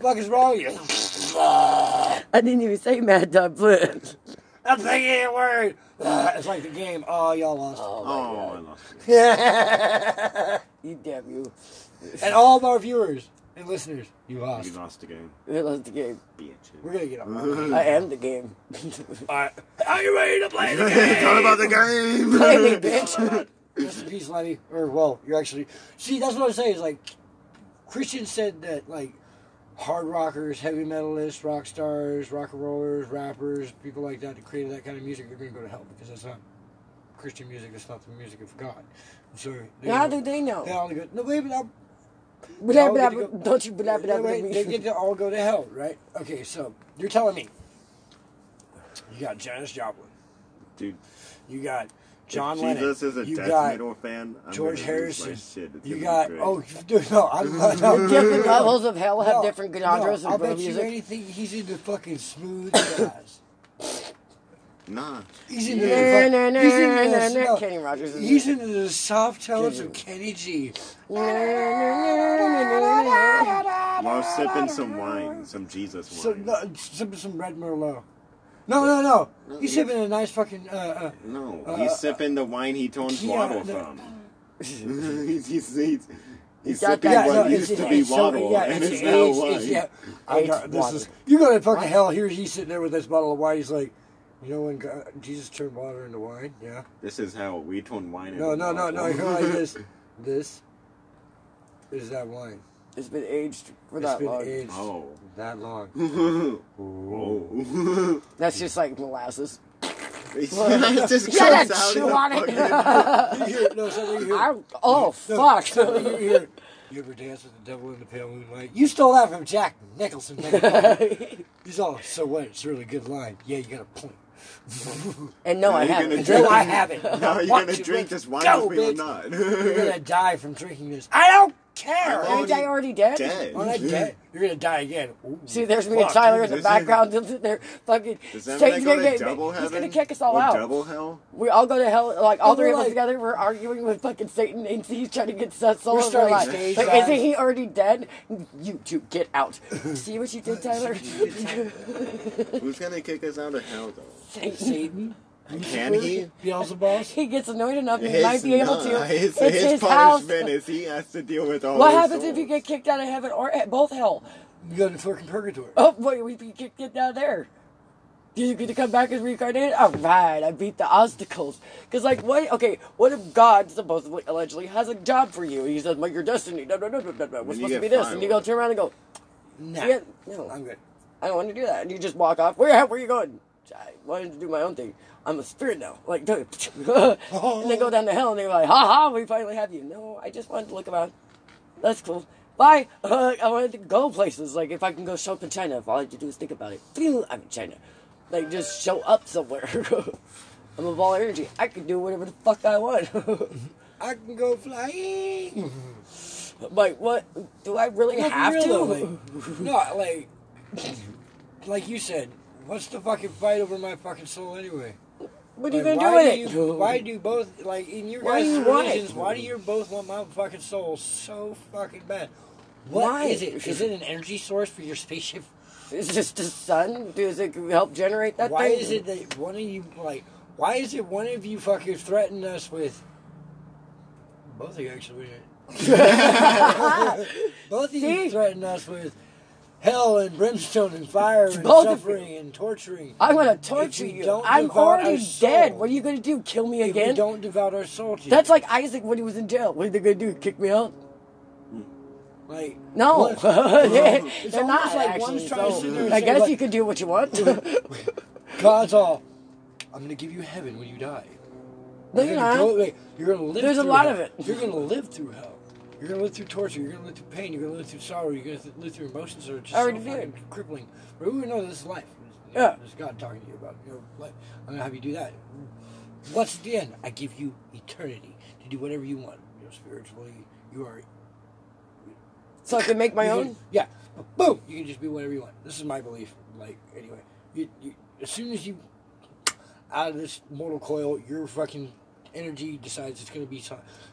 fuck is wrong with you? I didn't even say Mad Dog Flip. That thing ain't a word. It's like the game. Oh, y'all lost. Oh my Oh, god. I lost it. You damn you. and all of our viewers and listeners, you lost. You lost the game. We lost the game. Bitch. We're gonna get on. I am the game. Alright. Are you ready to play the game? Talk about the game. Play me, bitch. Rest in peace, Lenny. Or well, you're actually see. That's what I'm saying. Is like Christian said that like hard rockers, heavy metalists, rock stars, rock and rollers, rappers, people like that that created that kind of music, they're going to go to hell because that's not Christian music. It's not the music of God. So they How do they know? They all go. No, wait, but I'm- Blah, all blah, to blah. go- Don't you blah, blah, wait, blah, wait, blah. they get to all go to hell, right? Okay, so you're telling me you got Janis Joplin, Dude, you got John if Lennon, Jesus is a you death got metal fan, I'm George lose my Harrison. shit. It's You got be great. oh, dude, no, I'm not. No, Different levels of hell have no, different genres no, of I'll bet you music. anything. He's into fucking smooth jazz. nah. He's into Nah, the fuck- nah, nah, he's into nah, the- nah, no, Kenny Rogers He's into the soft tones of Kenny G. While sipping some wine, some Jesus So wine. no, some some red Merlot. No, no, no. No, He's sipping a nice fucking. Uh, No, Uh, he's uh, sipping the wine he turns yeah, waddle no. from. he's he's, he's, he's sipping that- what no, used to be so- yeah, and it's, it's, now aged- wine. it's- yeah. I got, this water. is you go to fucking hell. Here he's sitting there with this bottle of wine. He's like, you know when God, Jesus turned water into wine? Yeah. This is how we turn wine into No, no, no, no. like this. This is that wine. It's been aged for It's that been long. aged Oh. That long. That's just like molasses. it just You gotta comes out chew on it. You hear, no, something you hear. I, oh No, fuck! you hear. You ever dance with the devil in the pale moonlight? You stole that from Jack Nicholson. man. He's all, so what? It's a really good line. Yeah, you got a point. and no, Now I you're haven't. gonna No, drink- I haven't. Now you're gonna drink this wine with me or not? You're gonna die from drinking this. I don't care. I'm Ain't I already dead? Dead. When I dead, you're gonna die again. Ooh, See, there's me and fuck, Tyler dude. in the this background. They're fucking. Does that mean Satan's I go gonna to get- double He's gonna kick us all or out. double hell? We all go to hell, like all Well, three we're of us like- together. We're arguing with fucking Satan, and he's trying to get us all We're over starting life. stage Like, isn't he already dead? You two, get out. See what you did, Tyler? Who's gonna kick us out of hell though? Satan. Satan. Can he? Beelzebub. He gets annoyed enough, he might be able to. His, it's his, his, house. punishment is he has to deal with all. What his happens if you get kicked out of heaven or both hell? You go to fucking purgatory. Oh, wait, we get kicked kicked out there. Do you get to come back as reincarnated? All right, I beat the obstacles. Because, like, what? Okay, what if God supposedly, allegedly, has a job for you? He says, "Like your destiny." No, no, no, no, no, no. We're supposed to be this, and you go turn around and go, Nah, yeah, no, I'm good. I don't want to do that. And you just walk off. Where, where are you going? I wanted to do my own thing. I'm a spirit now. Like, and they go down to hell, and they're like, "Ha ha, we finally have you." No, I just wanted to look around. That's cool. Bye. Uh, I wanted to go places. Like, if I can go show up in China, if all I have to do is think about it. I'm in China. Like, just show up somewhere. I'm a ball of energy. I can do whatever the fuck I want. I can go flying. like, what? Do I really have real to? though, like, no, like, like you said, what's the fucking fight over my fucking soul anyway? What are you Like, gonna do why with do it? You, why do both like in your Why guys' you religions? Why do you both want my fucking soul so fucking bad? What Why? Is it? Is it an energy source for your spaceship? Is this the sun? Does it help generate that Why thing? is it that one of you like? Why is it one of you fuckers threatened us with? Both of you actually. both of you threatened us with hell and brimstone and fire and Both suffering and torturing. I'm gonna torture you. don't I'm already dead. What are you gonna do? Kill me If we again? don't devout our soul to you. That's like Isaac when he was in jail. What are they gonna do? Kick me out? like No, they're, not like actually. one's trying so I guess like- you can do what you want. God's all. I'm gonna give you heaven when you die. no, You're not. go- like, you're gonna live. There's a lot hell. of it. You're gonna live through hell. You're gonna live through torture. You're gonna live through pain. You're gonna live through sorrow. You're gonna live through emotions that are just already so did. fucking crippling. But we know this is life. Yeah. There's God talking to you about your life. I'm gonna have you do that. What's at the end? I give you eternity to do whatever you want. You know, spiritually, you are. So I can make my own. can- yeah. Boom. You can just be whatever you want. This is my belief. Like anyway, you, you as soon as you out of this mortal coil, you're fucking energy decides it's going to be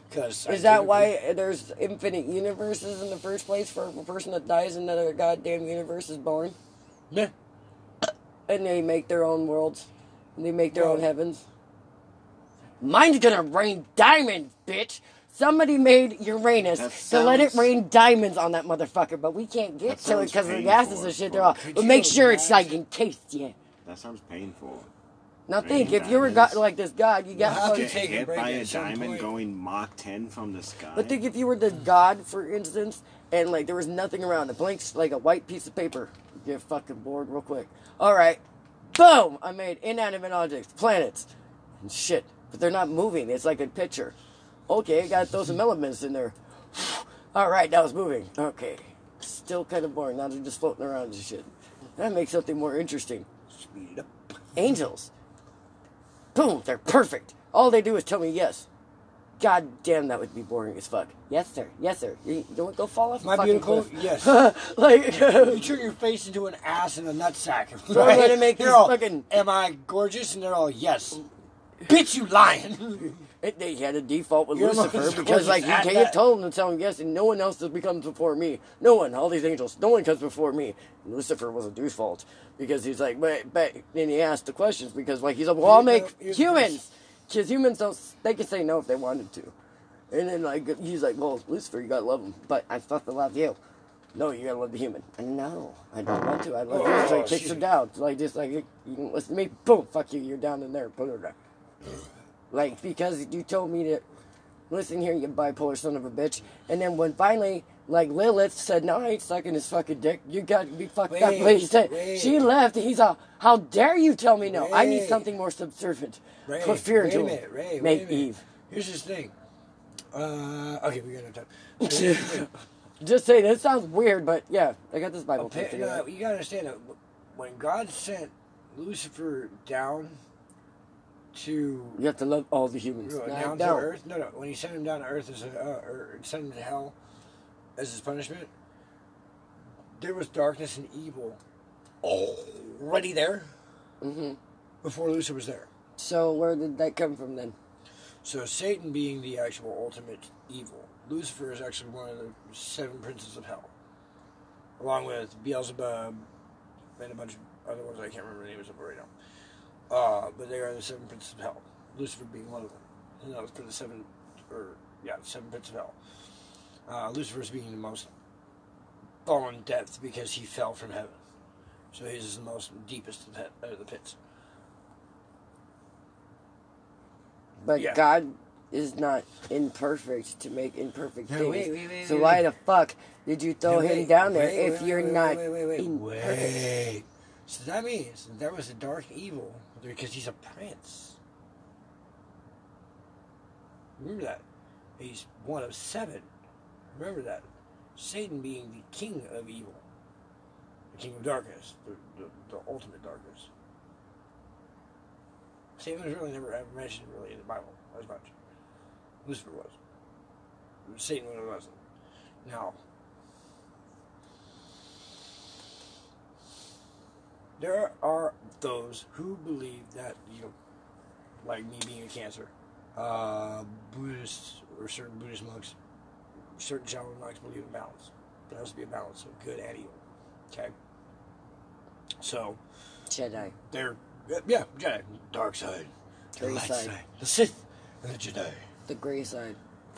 because Is that why there's infinite universes in the first place for a person that dies another goddamn universe is born? Yeah. And they make their own worlds. And they make their own heavens. Mine's gonna rain diamonds, bitch! Somebody made Uranus That to let it rain diamonds on that motherfucker, but we can't get to it because of the gases and shit. They're all, Could but make sure it's like imagine? encased, yeah. That sounds painful. Now Rain think, if you were got diamonds. like this god, you got Well, how fucking to take Get a break by at a some diamond point. going Mach 10 from the sky. But think if you were the god, for instance, and like there was nothing around, a blank, like a white piece of paper, you get fucking bored real quick. All right, boom! I made inanimate objects, planets, and shit, but they're not moving. It's like a picture. Okay, got to throw some elements in there. All right, now it's moving. Okay, still kind of boring. Now they're just floating around and shit. That makes something more interesting. Speed it up. Angels. Boom, they're perfect. All they do is tell me yes. God damn, that would be boring as fuck. Yes, sir. Yes, sir. You, you don't go fall off. I fucking beautiful? cliff. Yes. like, You turn your face into an ass and a nutsack. So I'm gonna make They're all, fucking- Am I gorgeous? And they're all yes. Bitch, you lying. it, they had a default with You're Lucifer because like just add he, he that. told them to tell him yes, and no one else becomes before me. No one, all these angels, no one comes before me. And Lucifer was a default because he's like, but but then he asked the questions because like he's like, well, I'll make humans because humans don't they can say no if they wanted to, and then like he's like, well, Lucifer, you gotta love him, but I fucking love you. No, you gotta love the human. And no, I don't want to. I love Oh, you. So he kicks excuse her down. Like just like you can listen to me. Boom, fuck you. You're down in there. Put her down. Like because you told me to listen here, you bipolar son of a bitch. And then when finally, like Lilith said, "No, I ain't sucking his fucking dick. You got to be fucked up." Wait, said wait. she left. And he's all, "How dare you tell me no? I need something more subservient. Ray, Put fear into him. Ray, Make. Eve." Here's this thing. Uh, okay, we got no time. So here's the thing. Just say this sounds weird, but yeah, I got this Bible Okay, no, you gotta understand that when God sent Lucifer down to You have to love all the humans. down down. to Earth, no, no, when he sent him down to Earth as a, uh, or sent him to hell as his punishment, there was darkness and evil already there hmm before Lucifer was there. So where did that come from then? So Satan being the actual ultimate evil, Lucifer is actually one of the seven princes of hell, along with Beelzebub and a bunch of other ones I can't remember the names of right now. Uh, but they are the seven princes of hell. Lucifer being one of them. And that was for the seven, or yeah, seven princes of hell. Uh, Lucifer's being the most fallen depth because he fell from heaven. So his is the most deepest of the, of the pits. But Yeah. God is not imperfect to make imperfect things. wait, wait, wait, so wait, why wait. the fuck did you throw No, him down there wait, if wait, you're wait, not wait, wait, wait, imperfect? Wait. So that means there was a dark evil because he's a prince. Remember that. He's one of seven. Remember that. Satan being the king of evil, the king of darkness, the, the, the ultimate darkness. Satan was really never ever mentioned really in the Bible as much. Lucifer was. Satan wasn't. Now, there are those who believe that you know, like me being a cancer, uh, Buddhists or certain Buddhist monks, certain Shaolin monks believe in balance. There has to be a balance of good and evil. Okay. So Jedi. they're yeah, Jedi, dark side, the Gray light side. side, the Sith, and the Jedi. The gray side.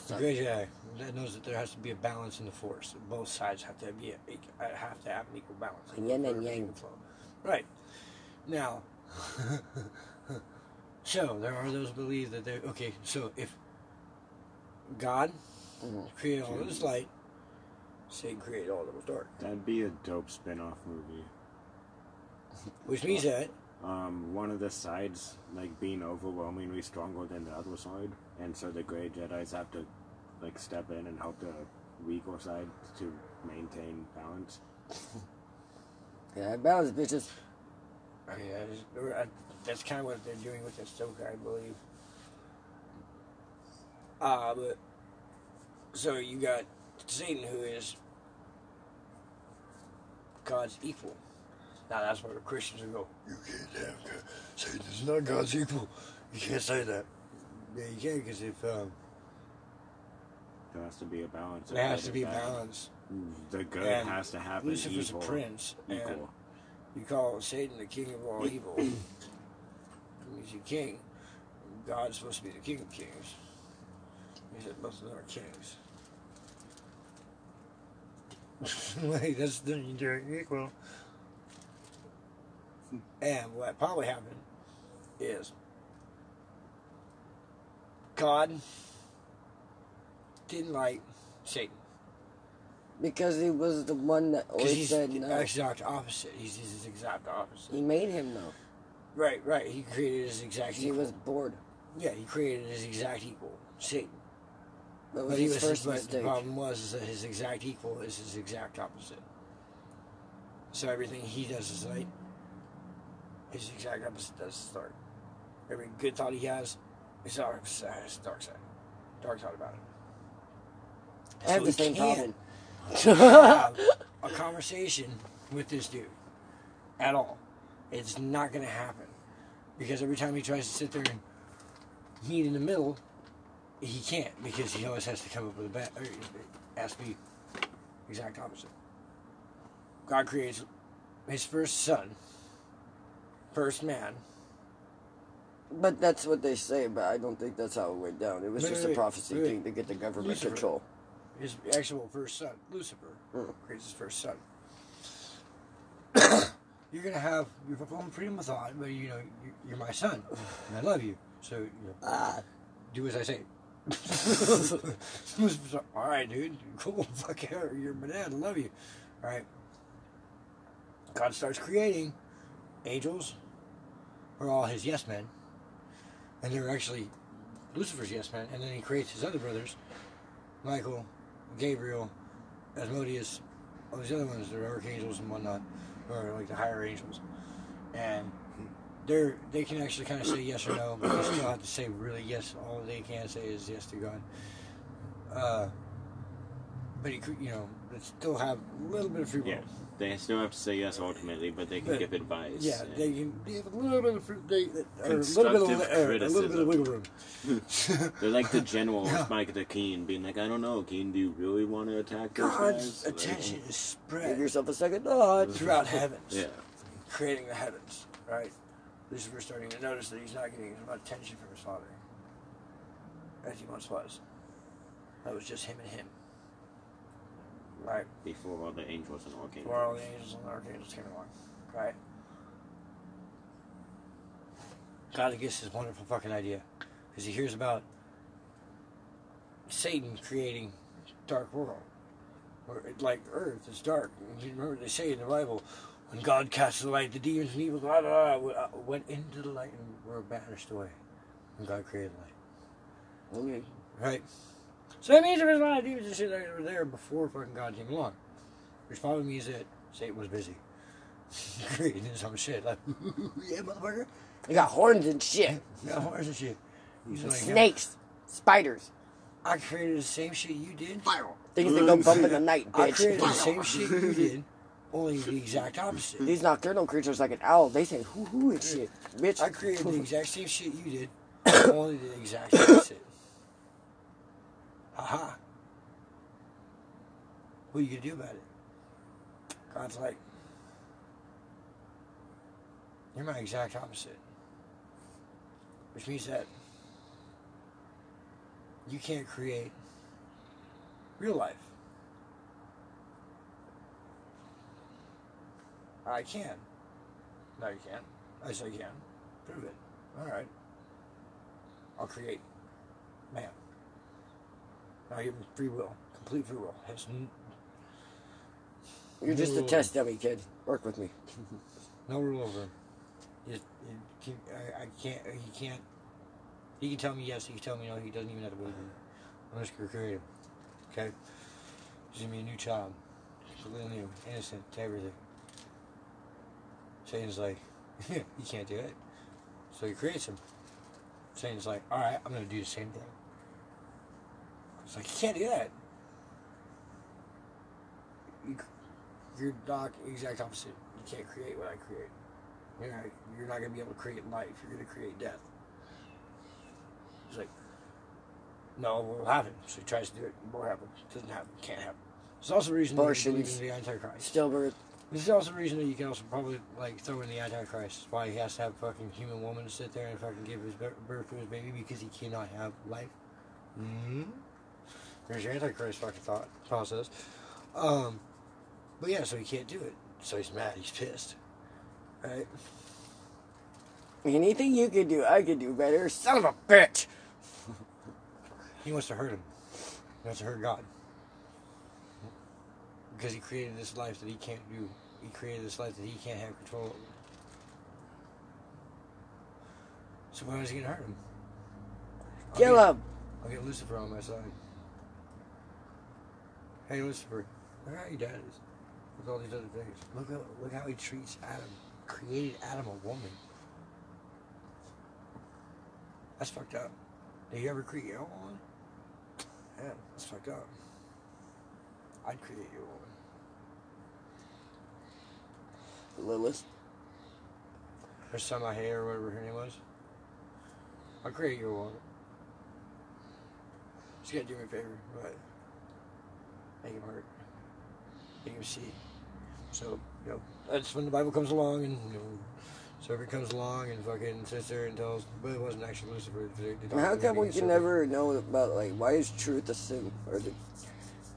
The Gray Jedi that knows that there has to be a balance in the Force. Both sides have to be a, have to have an equal balance. Yin and yang. flow. Right. Now, so there are those believe that they're okay. So if God Mhm. created all this light, Satan created all that was dark, That'd be a dope spin-off movie. which means that Um, one of the sides like being overwhelmingly stronger than the other side, and so the Grey Jedi's have to like step in and help the weaker side to maintain balance. Yeah, balance, bitches. okay, that is, uh, that's kind of what they're doing with Ahsoka, I believe. Uh, but so you got Satan, who is God's equal. Now that's where the Christians will go. You can't have God. Satan is not God's equal. You can't say that. Yeah, you can't because if um, There has to be a balance. there has to be bad. balance. The good And has to have Lucifer's an evil a prince, and equal. you call Satan the king of all evil. That means you king. God's supposed to be the king of kings. He said both of them are kings. Wait, that's the they're equal. And what probably happened is God didn't like Satan. Because he was the one that always he's said the no. exact opposite. He's his exact opposite. He made him though. Right, right. He created his exact He equal. was bored. yeah, he created his exact equal, Satan. Was But he his was first but the problem was is that his exact equal is his exact opposite. So everything he does is light. His exact opposite does is dark. Every good thought he has is dark side. Dark side. Dark thought about it. I have So the same problem. Have a conversation with this dude at all. It's not going to happen because every time he tries to sit there and meet in the middle, he can't because he always has to come up with a bad. Or, it has exact opposite. God creates his first son, first man. But that's what they say, but I don't think that's how it went down. It was Wait, just wait, a prophecy wait. thing to get the government Lucifer. control. His actual first son, Lucifer, creates his first son. you're gonna have your own freedom of thought, but you know you- you're my son, and I love you. So you know, Ah. do as I say. All right, dude. Cool. Fuck yeah. You're my dad. I love you. All right. God starts creating angels, who are all his yes men, and they're actually Lucifer's yes men. And then he creates his other brothers, Michael, Gabriel, Asmodeus, all these other ones. They're archangels and whatnot, or like the higher angels, and they're they can actually kind of say yes or no, but they still have to say really yes. All they can say is yes to God. Uh, but he, you know, they still have a little bit of free will. Yeah, they still have to say yes ultimately, but they can But- give advice. Yeah, and- they can they have a little bit of free, they, or a little bit of Constructive li- or a little bit of criticism. wiggle room. They're like the general Yeah. Mike the Keen being like, I don't know, Keen, do you really want to attack those God's guys? Like, attention is Give spread yourself a second thought. throughout heavens. Yeah. creating the heavens, right? Lucifer's starting to notice that he's not getting as much attention from his father as he once was. That was just him and him. Right? Before all the angels and archangels. Before all the angels and archangels came along. Right? God gets this wonderful fucking idea. Because he hears about Satan creating dark world. Or it- like Earth is dark. And you remember they say in the Bible, when God cast the light, the demons and evil blah, blah, blah, uh, went into the light and were banished away. When God created light. Okay. Right? So that means there was a lot of demons and shit that were there before fucking God came along. Which probably means that Satan was busy creating own shit. Like, yeah, motherfucker. You got horns and shit. Yeah, horns and shit. He's like, yeah, Snakes. Spiders. I created the same shit you did. Things that go bump in the night, I created the same shit you did, only the exact opposite. These nocturnal creatures like an owl, they say hoo hoo and shit. Bitch. I created the exact same shit you did, only the exact opposite. Haha. What are you gonna do about it? God's like, you're my exact opposite. Which means that you can't create real life. I can. No, you can't. I say you can. Prove it. All right. I'll create man. I give him free will, complete free will. Has n- You're just a test dummy, kid. Work with me. no rule over him. Just, it can, I, I can't. He can't. He can tell me yes. He can tell me no. He doesn't even have to believe me. I'm just gonna create him. Okay. He's gonna be a new child, completely new, innocent to everything. Satan's like, you can't do it. So he creates him. Satan's like, all right, I'm gonna do the same thing. It's like you can't do that. You, you're not exact opposite. You can't create what I create. You're not, you're not gonna be able to create life. You're gonna create death. He's like, no, it won't happen. So he tries to do it. It won't happen. Doesn't happen. Can't happen. It's also the reason that you believe Abortions. in the Antichrist. Stillbirth. This is also the reason that you can also probably like throw in the Antichrist. Why he has to have a fucking human woman to sit there and fucking give his birth to his baby because he cannot have life. hmm There's your Antichrist fucking thought process. Um, but yeah, so he can't do it. So he's mad. He's pissed. Right? Anything you could do, I could do better. Son of a bitch. He wants to hurt him. He wants to hurt God. Because he created this life that he can't do. He created this life that he can't have control over. So why is he gonna hurt him? I'll Kill get- him. I'll get Lucifer on my side. Hey Lucifer, look how your dad. With all these other things. Look how look how he treats Adam. Created Adam a woman. That's fucked up. Did you ever create your own woman? Yeah, that's fucked up. I'd create your woman. Lilith. Or Samahe or whatever her name was. I'll create your woman. Just gotta do me a favor, but make him hurt. Make him see. So, you know, that's when the Bible comes along and you know, serpent comes along and fucking sits there and tells, but it wasn't actually Lucifer. They, they thought How come we can serpent. never know about like why is truth a sin or the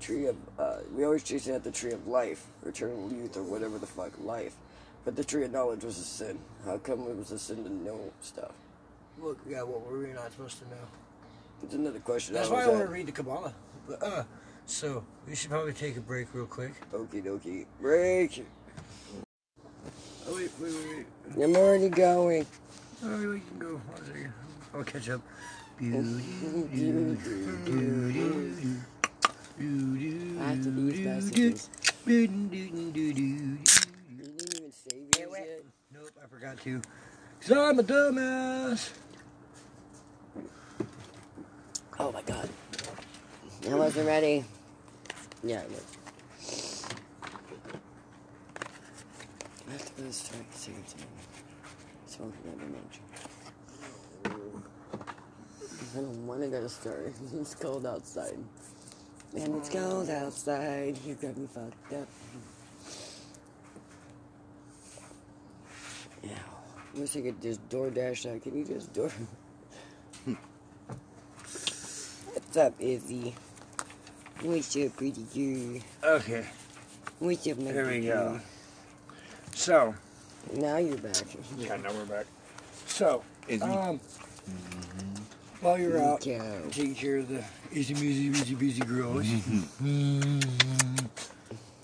tree of uh, we always chase it at the tree of life, eternal youth or whatever the fuck life, but the tree of knowledge was a sin. How come it was a sin to know stuff? Look, yeah, what were we not supposed to know? It's another question. That's I why I want to read the Kabbalah. But, uh, so, we should probably take a break real quick. Okie dokie. Break. Oh, wait, wait, wait, wait. I'm already going. Oh, we can go. One second. I'll catch up. After these messages. You didn't even save yours yet? Nope, I forgot to. Cause I'm a dumbass. Oh my god. I wasn't ready. Yeah, I was. To the strike second time. Smoking never much. I don't want to go to. It's cold outside. And it's cold outside. You got me fucked up. Yeah. Wish I could just door dash out. Can you just door? What's up, Izzy? What's up, pretty girl? Okay, What's up, my there we pretty go. girl? So, Now you're back. yeah, now we're back. So, Izzy. um, while you're out Cow. taking care of the easy, easy, easy, busy girls,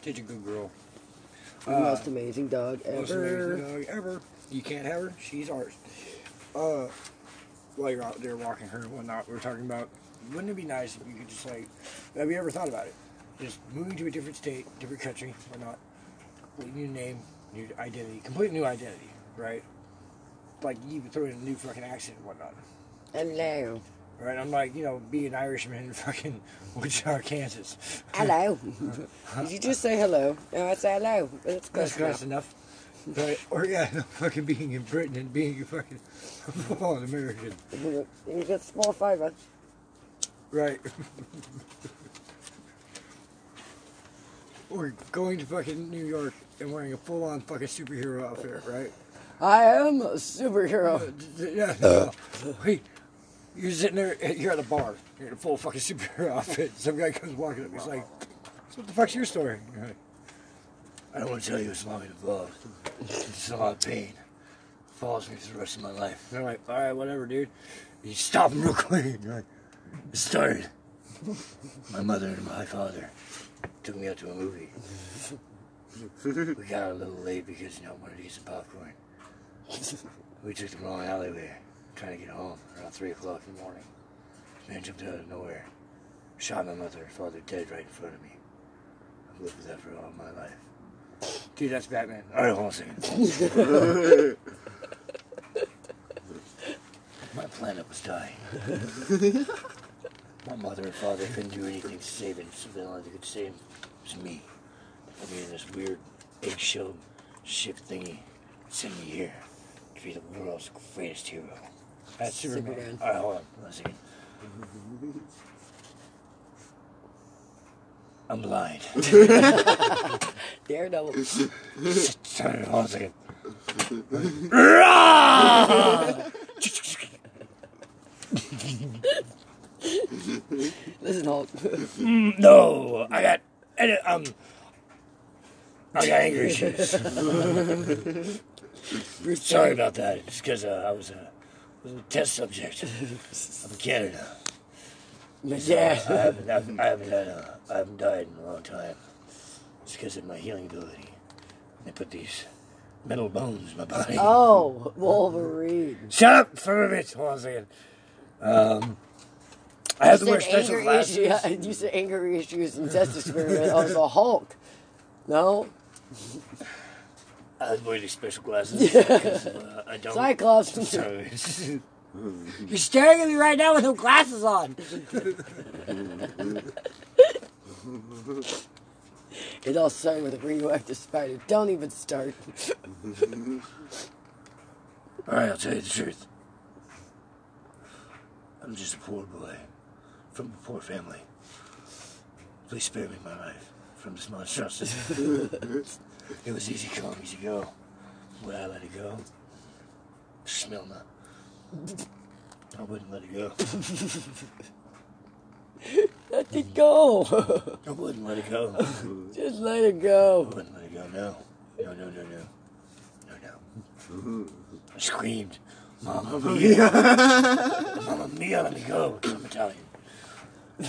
such a good girl. The most amazing dog ever. Most ever. amazing dog ever. You can't have her. She's ours. Uh, while you're out there walking her and whatnot, we are talking about. Wouldn't it be nice if you could just like, have you ever thought about it? Just moving to a different state, different country, or whatnot. New name, new identity, complete new identity, right? Like you even throw in a new fucking accent and whatnot, Hello. right? I'm like, you know, be an Irishman in fucking Wichita, Kansas. Hello. Did you just say hello? No, I said hello. That's That's close close enough. Right? Or yeah, no, fucking being in Britain and being a fucking American. You get small fiber. Right. or going to fucking New York and wearing a full on fucking superhero outfit, right? I am a superhero. Uh, yeah. Uh. no. Wait, you're sitting there, you're at a bar, you're in a full fucking superhero outfit. Some guy comes walking up, he's like, so what the fuck's your story? You're like, I don't want to tell you it's long and involved. It's a lot of pain. Follows me for the rest of my life. They're like, all right, whatever, dude. You stop him real quick. You're like, it started. My mother and my father took me out to a movie. We got a little late because, you know, I wanted to get some popcorn. We took the wrong alleyway, trying to get home around 3 o'clock in the morning. Man jumped out of nowhere, shot my mother and father dead right in front of me. I've lived with that for all my life. Dude, that's Batman. Alright, hold on a second. my planet was dying. my mother and father couldn't do anything to save it, so the only one that could save was me. They put me in this weird eggshell ship thingy. Send me here to be the world's greatest hero. That's Superman. Superman. Alright, hold on one second. I'm blind. Daredevil. Sorry, hold on a second. Listen, Hulk. No, I got, um, I got anger issues. Sorry about that. It's because uh, I was a, was a test subject. I'm in Canada. I yeah. haven't, I haven't, I haven't, had a, I haven't died in a long time. It's because of my healing ability. They put these metal bones in my body. Oh, Wolverine. Shut up for a minute. Hold on a second. Um, I have to You wear special anger glasses. issue- you said anger issues and test experiment. I was a Hulk. No? I have to wear these special glasses because uh, I don't. Cyclops. So, You're staring at me right now with no glasses on. It all started with a radioactive spider. Don't even start. All right, I'll tell you the truth. I'm just a poor boy from a poor family. Please spare me my life from this monstrosity. it was easy come, easy go. Would I let it go? Smell not. I wouldn't let it go. Let it go. I wouldn't let it go. Just let it I go. wouldn't let it go. No. No, no, no, no. No, no. I screamed, Mama Mia. Mama Mia, let me go. I'm Italian.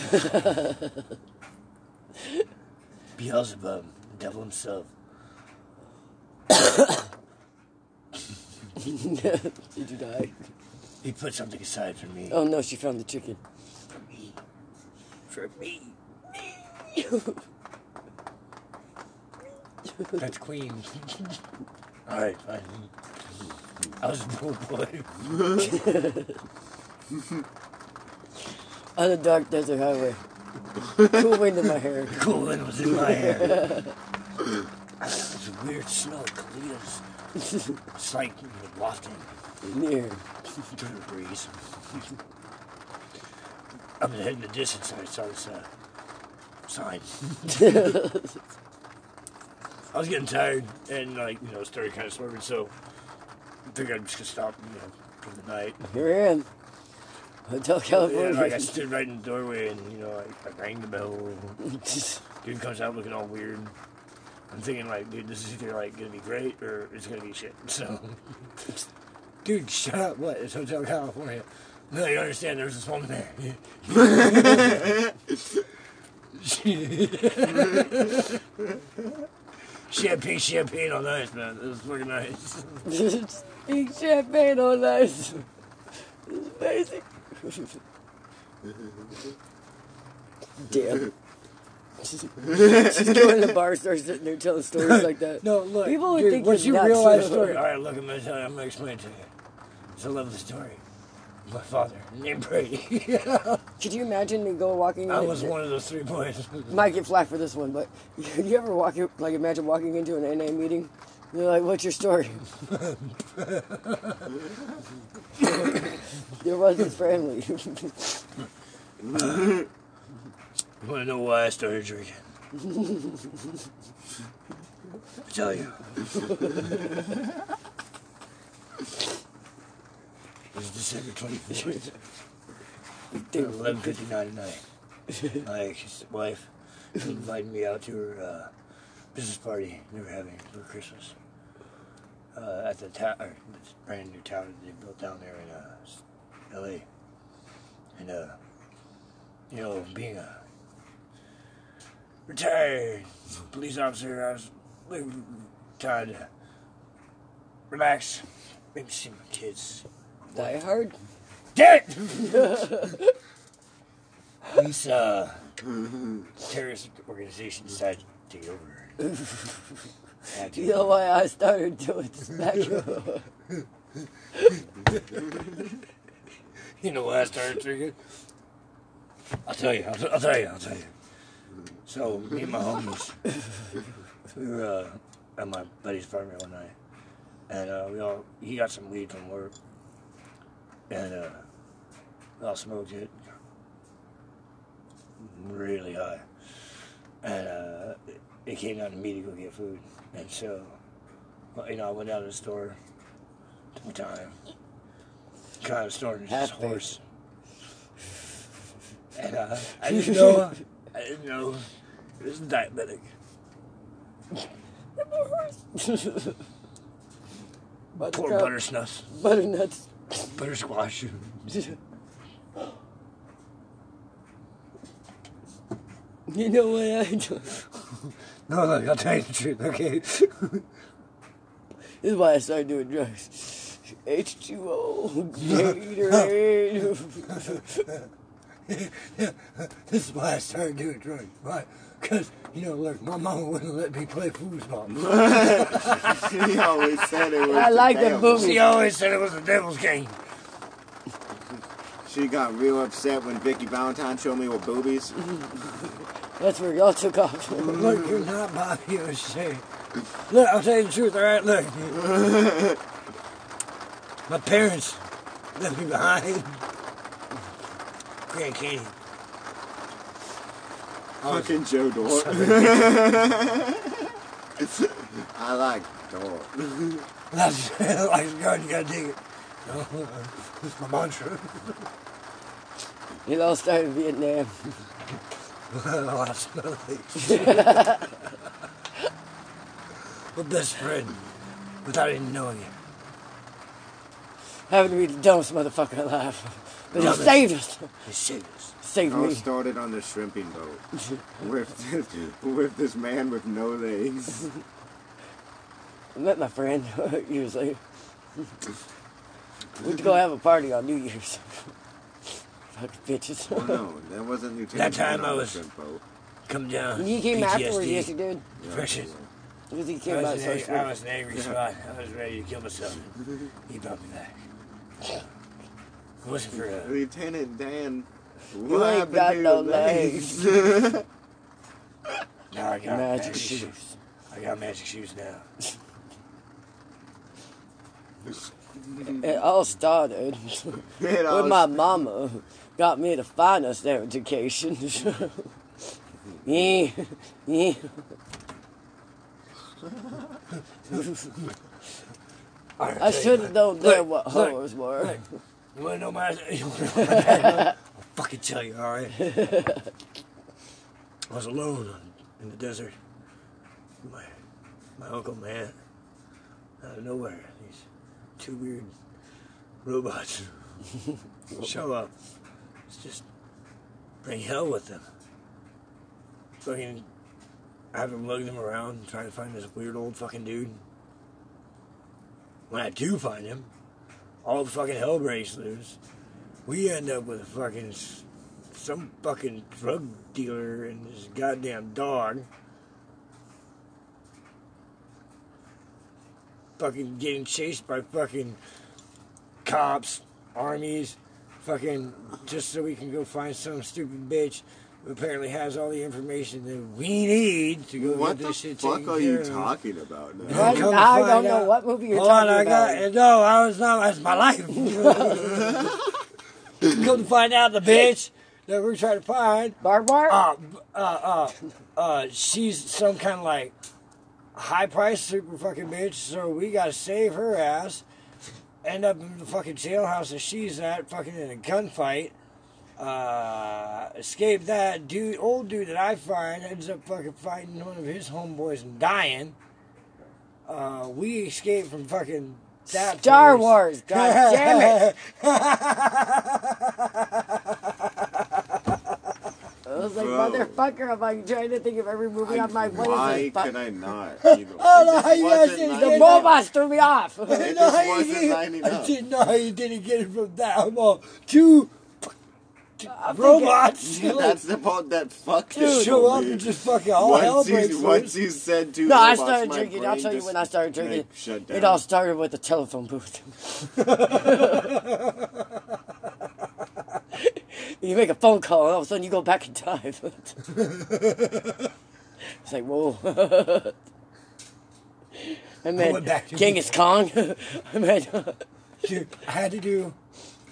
Beelzebub, the devil himself. Did you die? He put something aside for me. Oh no, she found the chicken. For me. For me. me. That's Queen. Alright, fine. I was a poor boy. On the dark desert highway. Cool wind in my hair. Cool wind was in my hair. It's a weird smell of colitas. It's like wafting Near. through the breeze. Up ahead in the distance, I saw this uh, sign. I was getting tired and, like, you know, started kind of swerving, so I figured I'm just gonna stop, you know, for the night. Here I Hotel Yeah, California. like I stood right in the doorway and, you know, I, I rang the bell. Dude comes out looking all weird. I'm thinking like, dude, this is either like gonna be great or it's gonna be shit. So, dude, shut up. What? It's Hotel California. No, you understand. There's this woman there. champagne, champagne on ice, man. It was fucking nice. Champagne on ice. It's amazing. Damn. She's going to the bar, starts sitting there telling stories like that. No, look, People would dude, think once you're nuts. realize the story. All right, look, I'm gonna. I'm gonna explain it to you. It's a lovely story. My father named Brady. Could you imagine me go walking in? I was one of those three boys. Might get flack for this one, but you ever walk like imagine walking into an NA meeting? They're like, "What's your story?" there was this family. You want to know why I started drinking? I tell you. it was December 24th, Dude, 11.59 at night. My ex-wife invited me out to her uh, business party they were having for Christmas. Uh, at the town, this brand new town that they built down there in uh, L.A. And, uh, you know, being a retired police officer, I was like, trying to relax, maybe see my kids. Die Hard. It! These uh, terrorist organization decided to take over. You know why I started doing smack? You know why I started drinking? I'll tell you. I'll, I'll tell you. I'll tell you. So me and my homies, we were uh, at my buddy's apartment one night, and uh, we all he got some weed from work, and uh, we all smoked it, really high, and it- it came down to me to go get food, and so, you know, I went out to the store, took my time, got a store and this Half-baked. horse. And uh, I didn't know. I didn't know it was diabetic. Poor Buttercup, buttersnuffs, butternuts. buttersquash. You know what I do? No, look, I'll tell you the truth. Okay, This is why I started doing drugs. H2O, Gatorade. this is why I started doing drugs. Why? Because you know, look, my mama wouldn't let me play foosball. he always said it was. I like the devil. boobies. She always said it was the devil's game. She got real upset when Vicky Valentine showed me with boobies. That's where y'all took off. Look, you're not Bobby O'Shea. Look, I'll tell you the truth, all right? Look. My parents left me behind. Grand Canyon. Oh, Fucking Joe Dort. I like Dort. That's like God, you gotta dig it. It's my mantra. It all started in Vietnam. Last night. My best friend, without even knowing it. Having to be the dumbest motherfucker alive. But he Dumbest. saved us. He saved us. Saved I me. was started on the shrimping boat with this, with this man with no legs. I met my friend years later. We went to go have a party on New Year's. Fucking bitches. Oh no, that wasn't Lieutenant That time I was- shrimp boat. Come down. He came afterwards, PTSD. yes you did. Depression. Because he I came out was, so in a, I short. was an angry spot. I was ready to kill myself. He brought me back. It wasn't for uh, Lieutenant Dan. You What ain't got to no legs? now I got Magic magic shoes. shoes. I got magic shoes now. It all started It all with my mama got me the finest education. yeah, yeah. I tell you should have known then Look, what look, hoes were. look. You wanna know my? You wanna know my background? I'll fucking tell you. All right. I was alone in the desert. My my uncle man, out of nowhere, these two weird robots show up. It's just bring hell with them. Fucking I have them lug them around and try to find this weird old fucking dude. When I do find him, all the fucking hell breaks loose. We end up with a fucking some fucking drug dealer and his goddamn dog. Fucking getting chased by fucking cops, armies, fucking just so we can go find some stupid bitch who apparently has all the information that we need to go What get this shit What the fuck are you of. talking about now? What? Come to I don't know what movie you're Hold talking on, I about. got no. I was not. That's my life. Come to find out, the bitch that we're trying to find, Barbed wire? uh, uh, uh, uh, she's some kind of like high price super fucking bitch. So we gotta save her ass. End up in the fucking jailhouse that she's at, fucking in a gunfight. Uh, escape that dude, old dude that I find ends up fucking fighting one of his homeboys and dying. Uh, we escape from fucking that Star place. Wars, god damn it. I like, motherfucker, I'm like trying to think of every movie on my what is Why could I not? You know, Oh, it just yes, wasn't yes, lining The yes. up. robots threw me off. I didn't know how you did, I didn't know how you didn't get it from that. I'm all two I'm thinking- robots. That's the part that fucked Dude. it show up and just fucking all hell once breaks you, loose. once you said two No, I started drinking. I'll tell you when I started drinking. like, shut down. It all started with the telephone booth. You make a phone call, and all of a sudden you go back in time. it's like, whoa. I went met back to- Genghis Kong. I met Dude, I had to do.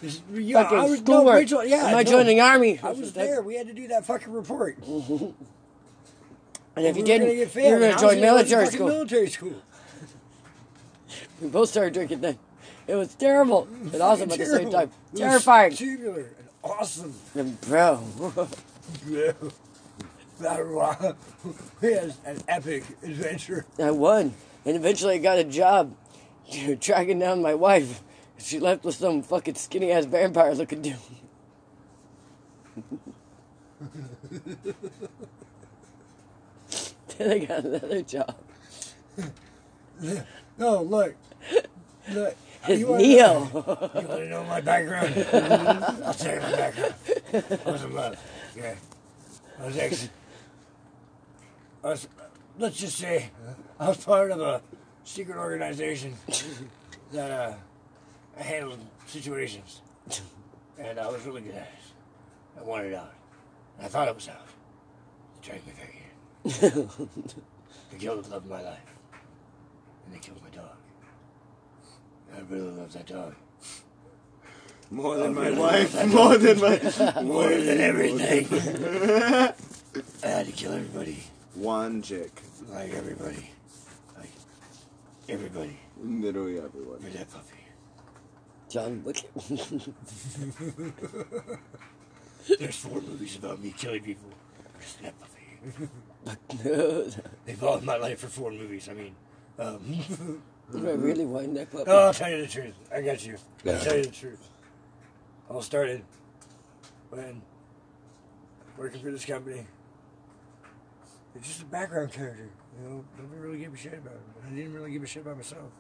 This, yeah, fucking I was no. Rachel, yeah, Am I no, joining the army? I was there. We had to do that fucking report. And if We you didn't, you were going to join gonna go to military school. Military school. We both started drinking then. It was terrible and awesome at the same time. It was Terrifying. Tubular awesome. And bro, Yeah. That was- an epic adventure. I won. And eventually I got a job tracking down my wife. She left with some fucking skinny ass vampire looking dude. then I got another job. No, look. Look. It's You Neo. know- You want to know my background? I'll tell you my background. I was in love. Yeah. I was ex. I was, let's just say, I was part of a secret organization that uh, handled situations. And I was really good at it. I wanted out. And I thought it was out. They dragged me back in. they killed the love of my life. And they killed my dog. I really love that dog. More than my wife, more than my, More than everything. I had to kill everybody. One chick. Like everybody. Like everybody. Literally everyone. For that puppy. John Wick. There's four movies about me killing people. There's that puppy. I They followed my life for four movies. I mean, um, really wind that puppy. no, I'll tell you the truth. I got you. I'll tell you the truth. All started when working for this company. It's just a background character. You know, nobody really gave a shit about it. I didn't really give a shit about myself.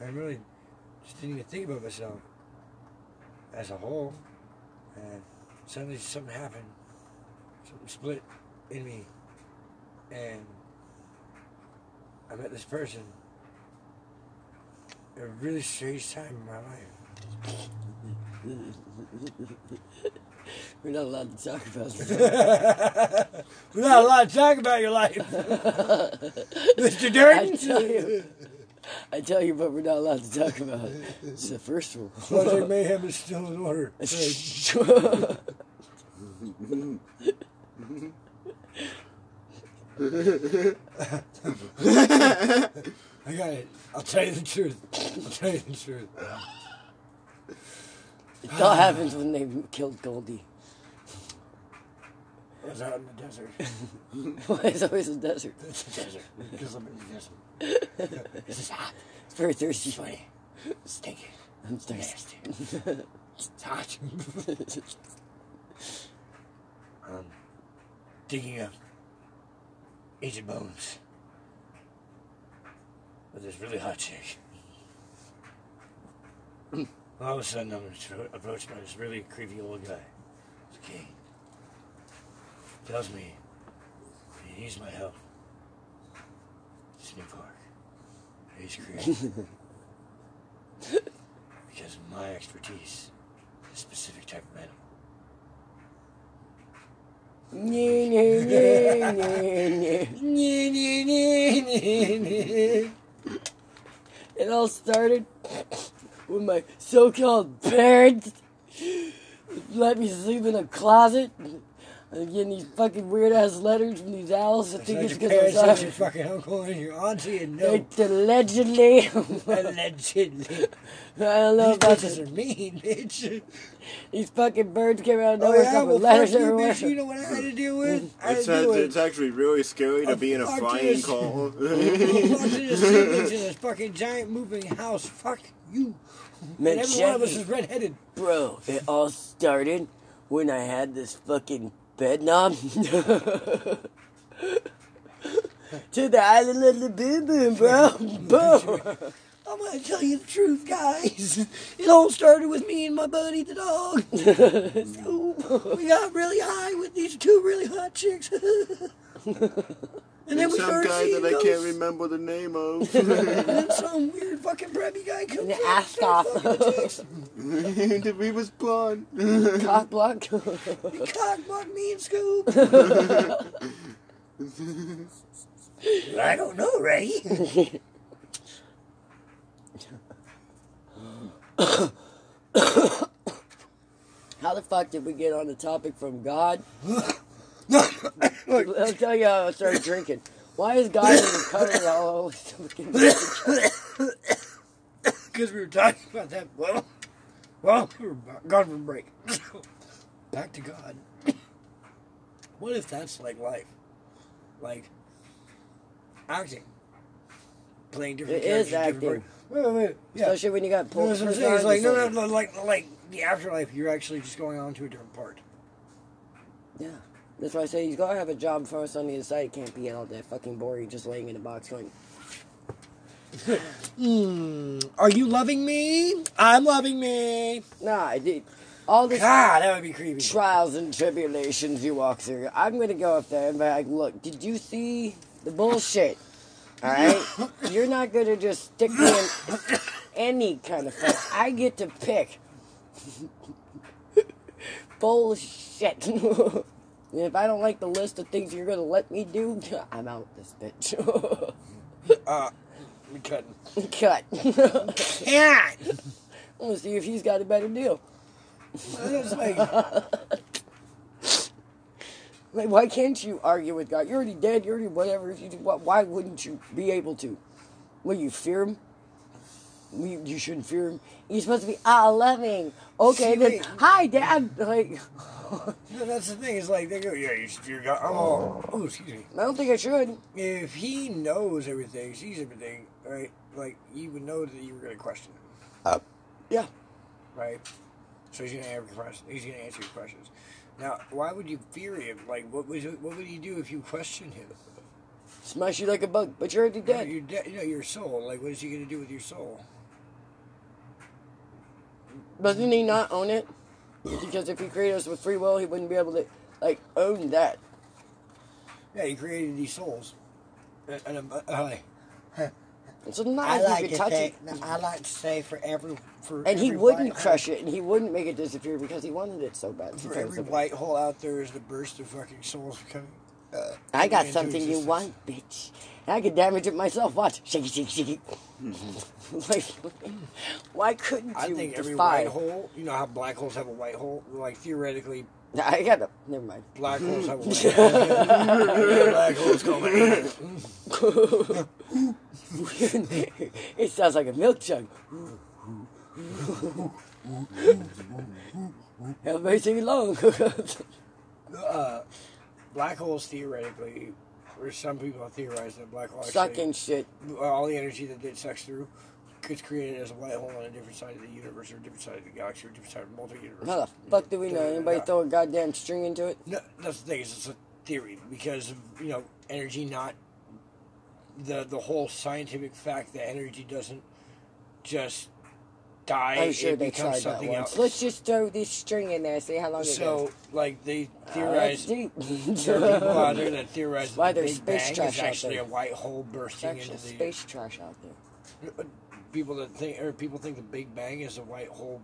I really just didn't even think about myself as a whole. And suddenly something happened. Something split in me. And I met this person at a really strange time in my life. We're not allowed to talk about this. We're not allowed to talk about your life, Mr. I tell you. I tell you, but we're not allowed to talk about it. It's the first rule. Project Mayhem is still in order. I got it. I'll tell you the truth. I'll tell you the truth. it all happens when they killed Goldie. I was out in the desert. Why is always a desert? It's a desert. Because I'm in the desert. This is hot. It's very thirsty. Sweaty. Stinky. I'm thirsty. Nasty. It's hot. um, digging up ancient bones with this really hot chick. All of a sudden, I'm approached by this really creepy old guy. It's a king. Tells me he needs my help. It's New Park. He's created. because of my expertise, a specific type of animal. Nyeh, nyeh, nyeh, nyeh, nyeh. It all started when my so-called parents let me sleep in a closet. I'm getting these fucking weird ass letters from these owls. I think it's because parents, I'm that's sorry. your fucking uncle and your auntie, and no, It's allegedly. allegedly. I don't know These about bitches this. are mean, bitch. These fucking birds came out of Oh nowhere, yeah, well letters fuck you, everywhere. bitch. You know what I had to deal with? I had It's, deal uh, with actually really scary to A be in a flying yes. call. a bunch of siblings in this fucking giant moving house. Fuck you. Man, and every one of us is it. redheaded. Bro, it all started when I had this fucking to the island of the boom boom, bro. Boom. I'm gonna tell you the truth, guys. It all started with me and my buddy, the dog. So, we got really high with these two really hot chicks. and then and we some guy seeing that I can't remember the name of. And then some weird fucking preppy guy comes The in. ass and off. starts fucking the chicks. he was blonde. Cock block. He cockblocked me and Scoop. I don't know, Ray. How the fuck did we get on the topic from God? I'll tell you how I started drinking. Why is God in the cutter all Because we were talking about that. Well, well, we were gone from break. Back to God. What if that's like life? Like acting. Playing different It is characters. different acting. part- Wait, wait, wait. Yeah. Especially when you got No, pulled that's what I'm. It's like, no, no, no, like, like the afterlife, you're actually just going on to a different part. Yeah. That's why I say he's gotta have a job for us on the other side. Can't be all that fucking boring just laying in a box going, Mm, are you loving me? I'm loving me. nah, I did. All this God, that would be creepy. trials and tribulations you walk through. I'm gonna go up there and be like, look, did you see the bullshit? Alright? You're not gonna just stick me in any kind of fuck. I get to pick. Bullshit. If I don't like the list of things you're gonna let me do, I'm out this bitch. Uh, we. Cut. Yeah. I'm gonna see if he's got a better deal. Like, Like, why can't you argue with God? You're already dead. You're already whatever. If you do, why, wouldn't you be able to? Will you fear him? You, you shouldn't fear him. You're supposed to be ah loving. Okay, See, then wait. hi, Dad. Like, No, that's the thing. Is like they go, yeah, you should fear God. I'm all, oh, excuse me. I don't think I should. If he knows everything, sees everything, right? Like you would know that you were going to question him, uh, Yeah. right? So he's going to answer questions. He's going to answer your questions. Now, why would you fear him? Like, what was what would he do if you questioned him? Smash you like a bug, but you're already dead. Your de- you know, your soul. Like, what is he going to do with your soul? Doesn't he not own it? Because if he created us with free will, he wouldn't be able to, like, own that. Yeah, he created these souls. And, and, uh, uh, So not I like to touch say, it. I like to say for every for And he wouldn't crush hole, it, and he wouldn't make it disappear because he wanted it so bad. For every white hole out there is the burst of fucking souls coming. Uh, I got something you want, bitch. I could damage it myself. Watch. Shake it, shake it, shake it. like, why couldn't you I think every defy? white hole, you know how black holes have a white hole? Like theoretically, I got to Never mind. black holes have a white hole. black holes come in. it sounds like a milk jug. Everybody sing along. Uh, black holes theoretically, or some people theorize that black holes Sucking shit. all the energy that it sucks through gets created as a white hole on a different side of the universe or a different side of the galaxy or a different side of the multi-universe. How the fuck do we know? Anybody throw a goddamn string into it? No, that's the thing. Is it's a theory because of, you know energy, not the the whole scientific fact that energy doesn't just die. I'm sure it they becomes that something once. else. Let's just throw this string in there, and see how long it so, goes. like they Oh, that's theorize. deep. there are people out there that theorize Why that the there's Big space Bang trash is out actually there. a white hole bursting into the space trash out there. people that think or people think the Big Bang is a white hole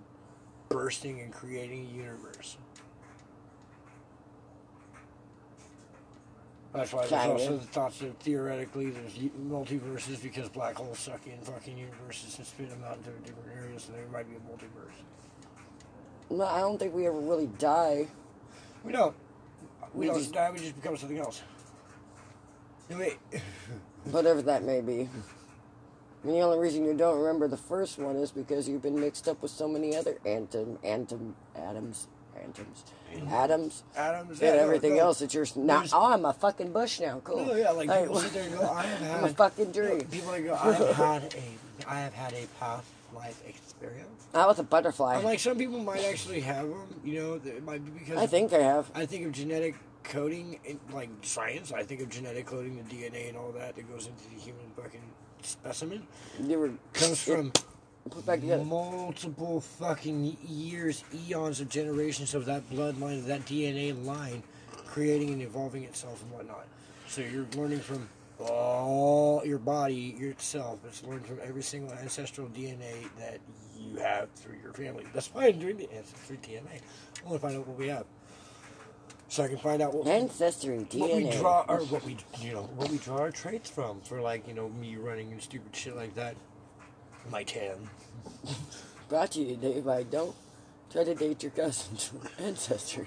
bursting and creating a universe. That's why there's also the thoughts that theoretically there's multiverses because black holes suck in fucking universes and spit them out into different areas, so there might be a multiverse. No, I don't think we ever really die. We don't. We, We don't just- die. We just become something else. Wait. Whatever that may be. And the only reason you don't remember the first one is because you've been mixed up with so many other atom, atom, atoms, atoms, atoms, Adams and yeah, everything no. else that you're now. There's- Oh, I'm a fucking bush now. Cool. No, yeah, like Hey, people sit there and go, I have had I'm a fucking tree. People that go, I have had a, I have had a past life experience. I was a butterfly. I'm like, some people might actually have them. You know, it might be because I think I have. I think of genetic coding, in, like science. I think of genetic coding, the DNA and all that that goes into the human fucking specimen You were comes from put back together. multiple fucking years, eons of generations of that bloodline, of that DNA line, creating and evolving itself and whatnot. So you're learning from all your body yourself. It's learned from every single ancestral DNA that you have through your family. That's why I'm doing the ancestry DNA. I want to find out what we have, so I can find out what Ancestry DNA. what we draw or what we you know what we draw our traits from for like you know me running and stupid shit like that. My tan. Brought to you today by Don't Try to Date Your Cousin's Ancestry.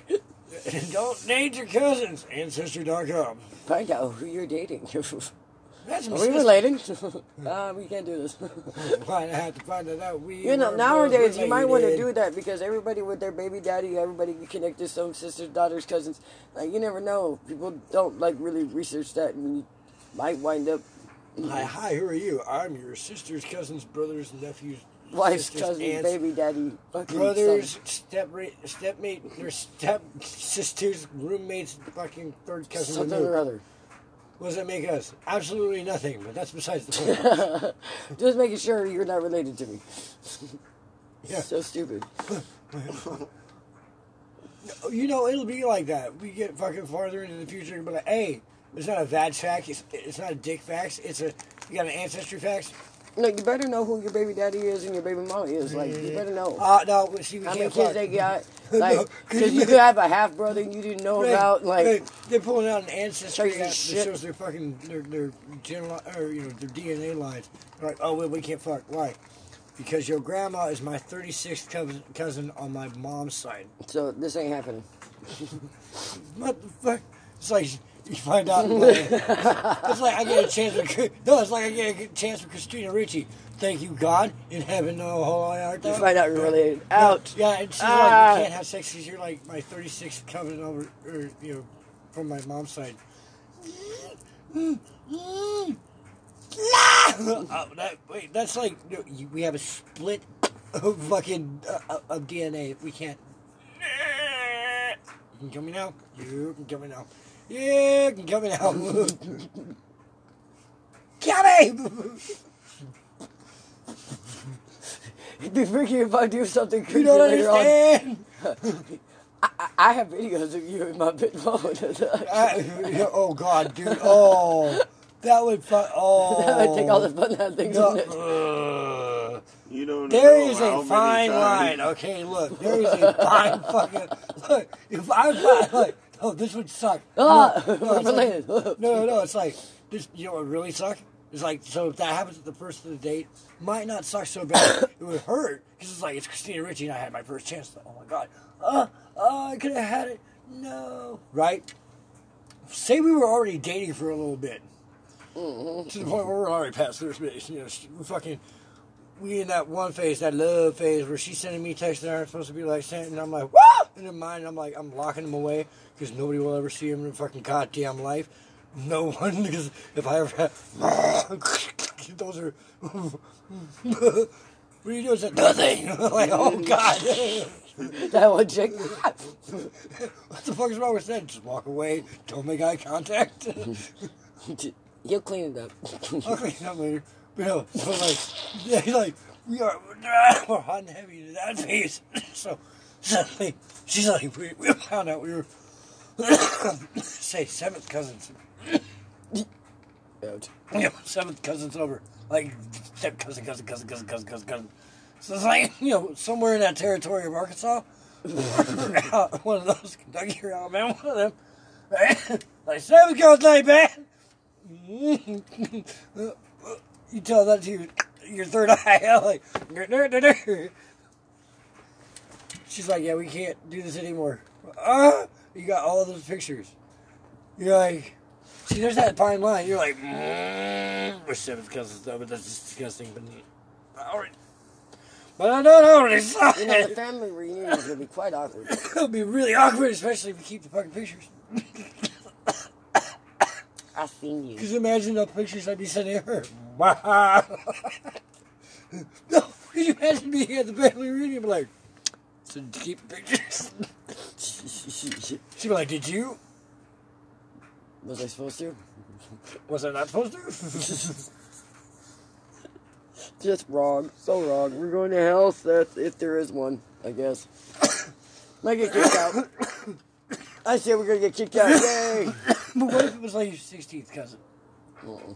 Don't date your cousins. Ancestry.com. Find out who you're dating. That's Are we related? uh, we can't do this. Why I have to find it out. We You know, nowadays you might want to do that because everybody with their baby daddy, everybody can connect to some sisters, daughters, cousins. Like you never know. People don't like really research that, and you might wind up Hi, mm-hmm. hi. Who are you? I'm your sisters, cousins, brothers, nephews, wife's sisters, cousin, aunts, baby daddy, fucking brothers, son. step stepmate, their step sisters, roommates, fucking third cousin. something or other. What does that make us? Absolutely nothing. But that's besides the point. Just making sure you're not related to me. Yeah. So stupid. You know, it'll be like that. We get fucking farther into the future and be like, hey, it's not a vag fact. It's, it's not a dick facts. It's a, you got an ancestry facts? No, you better know who your baby daddy is and your baby mama is. Like you better know. Uh, no, see, we How many can't kids fuck. they got? No, Like, 'cause because you- could have a half brother you didn't know Right, about. Like, right. they're pulling out an ancestry that shows their fucking their their general or you know their DNA lines. They're like, oh well, we can't fuck. Why? Because your grandma is my 36th cousin, cousin on my mom's side. so this ain't happening. What the fuck? It's like you find out. it's like I get a chance with no. It's like I get a chance with Christina Ricci. Thank you, God in heaven. No, hold on, art You find out you're related. Out. Yeah, and she's Ah. like, you can't have sex because you're like my 36th cousin over, or you know, from my mom's side. oh, that, wait, that's like no, you, we have a split of fucking uh, of DNA. We can't. You can kill me now. You can kill me now. Yeah, you can kill me now. kill me. It'd be freaky if I do something You don't later on. understand. I, I- I have videos of you in my bit phone. I- oh God, dude. Oh, that would. Fu- oh, I would take all the fun out of things. Oh. No, in it. ugh. You don't There know is how a many fine times- line. Okay, look, there is a fine fucking look. If I find like, oh, this would suck. Ah, no, no, we're it's like, no, no. It's like this. You know what really suck? It's like so if that happens at the first of the date, might not suck so bad. it would hurt because it's like it's Christina Ricci and I had my first chance. Oh my god. Uh, uh, I could have had it. No. Right. Say we were already dating for a little bit. To the point where we're already past first base. You know, sh- we fucking we in that one phase, that love phase, where she's sending me texts that aren't supposed to be like sent, and I'm like, what? And in mind, I'm like, I'm locking them away because nobody will ever see them in fucking goddamn life. No one, because if I ever have, those are. what are you doing? Nothing? like, oh god, That one chick. what the fuck is wrong with that? Just walk away. Don't make eye contact. You'll clean it up. I'll clean it up later. But no, so like, they like, we are, we're hot and heavy to that phase. So suddenly, she's like, we, we found out we were, say, seventh cousins. You know, seventh cousins over. Like, step cousin, cousin, cousin, cousin, cousin, cousin, cousin. So it's like, you know, somewhere in that territory of Arkansas, one of those, Kentucky or Alabama, one of them. like, seventh cousin bad. you tell that to your, your third eye, like, she's like, yeah, we can't do this anymore. Uh, you got all those pictures. You're like, see, there's that fine line. You're like, mm, we're seventh cousins, though, but that's just disgusting. But, all right. But I don't already saw You know, the family reunion is going to be quite awkward. It'll be really awkward, especially if we keep the fucking pictures. I've seen you. Because imagine the pictures I'd be sending her. Wow. no, could you imagine being at the family reunion? Be like, so did you keep the pictures? She'd be like, did you? Was I supposed to? Was I not supposed to? Just wrong. So wrong. We're going to hell, Seth, if there is one, I guess. Might get kicked out. I said we're going to get kicked out. Yay! but what if it was like your 16th cousin? Uh-uh.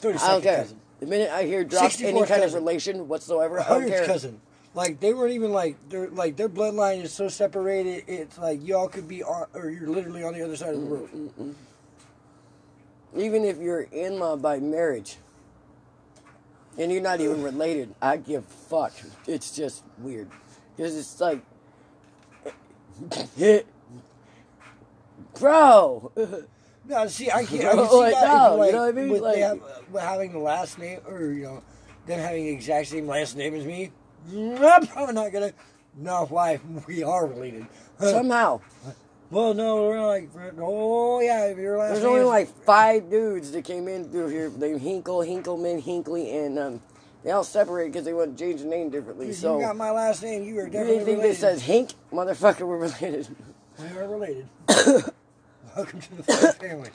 32nd I don't care. cousin. The minute I hear drop any 64th kind of relation whatsoever, I don't care. cousin. Like they weren't even like their like their bloodline is so separated. It's like y'all could be on, or you're literally on the other side of the mm, world. Mm, mm, even if you're in law by marriage and you're not even related, I give fuck. It's just weird. Because it's like, bro, No, see, I can't. I can see Like, that. no, like, you know what I mean? With Like- with having the last name, or you know, them having the exact same last name as me. I'm probably not gonna. No, why? We are related. somehow. well, no, we're like, oh yeah, if your last There's only is- like five dudes that came in through here They named Hinkle, Hinkleman, Hinkley, and um, they all separated because they want to change the name differently. So, you got my last name, you are you definitely anything that related. says Hink, motherfucker, we're related. We are related. Welcome to the fucking family.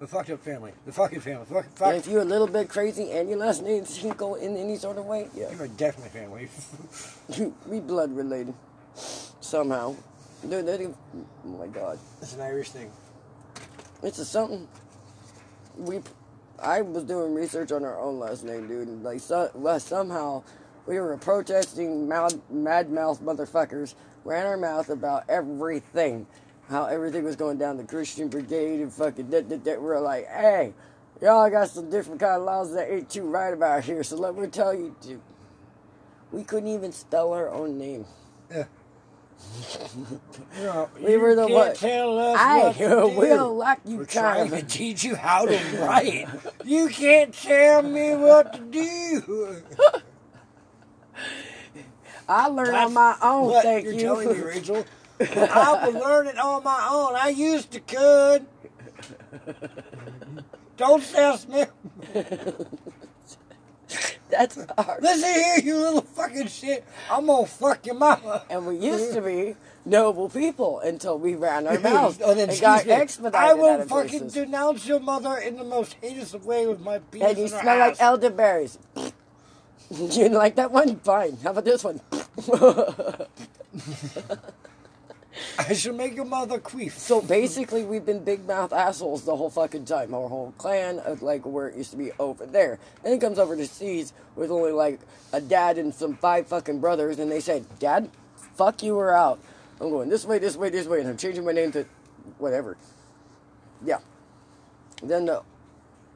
The fucked up family. The fucking family. Fuck, fuck. And if you're a little bit crazy and your last name's go in any sort of way, yeah, You are definitely family. we blood related somehow. Dude, that even, oh my god, It's an Irish thing. it's a something. We, I was doing research on our own last name, dude, and like so, well, somehow we were protesting mad, mad mouth motherfuckers ran our mouth about everything, how everything was going down the Christian Brigade and fucking that, that, that. We're like, hey, y'all got some different kind of laws that ain't too right about here, so let me tell you, dude, we couldn't even spell our own name. Yeah. We were the can't what? tell us I what to do. will like you We're trying to teach you how to write. you can't tell me what to do. I learned That's on my own, what thank you're you. telling me, Rachel. I was learning on my own. I used to could. Don't sass me. That's hard. Listen here, you little fucking shit. I'm gonna fuck your mama. And we used to be noble people until we ran our mouths Oh, then, and got me, expedited I will fucking places. denounce your mother in the most heinous way with my penis And you smell like elderberries. you didn't like that one? Fine. How about this one? I should make your mother queef. so basically, we've been big mouth assholes the whole fucking time. Our whole clan, of like where it used to be over there. Then it comes over to seas with only like a dad and some five fucking brothers, and they said, "Dad, fuck you, we're out." I'm going this way, this way, this way, and I'm changing my name to whatever. Yeah. Then the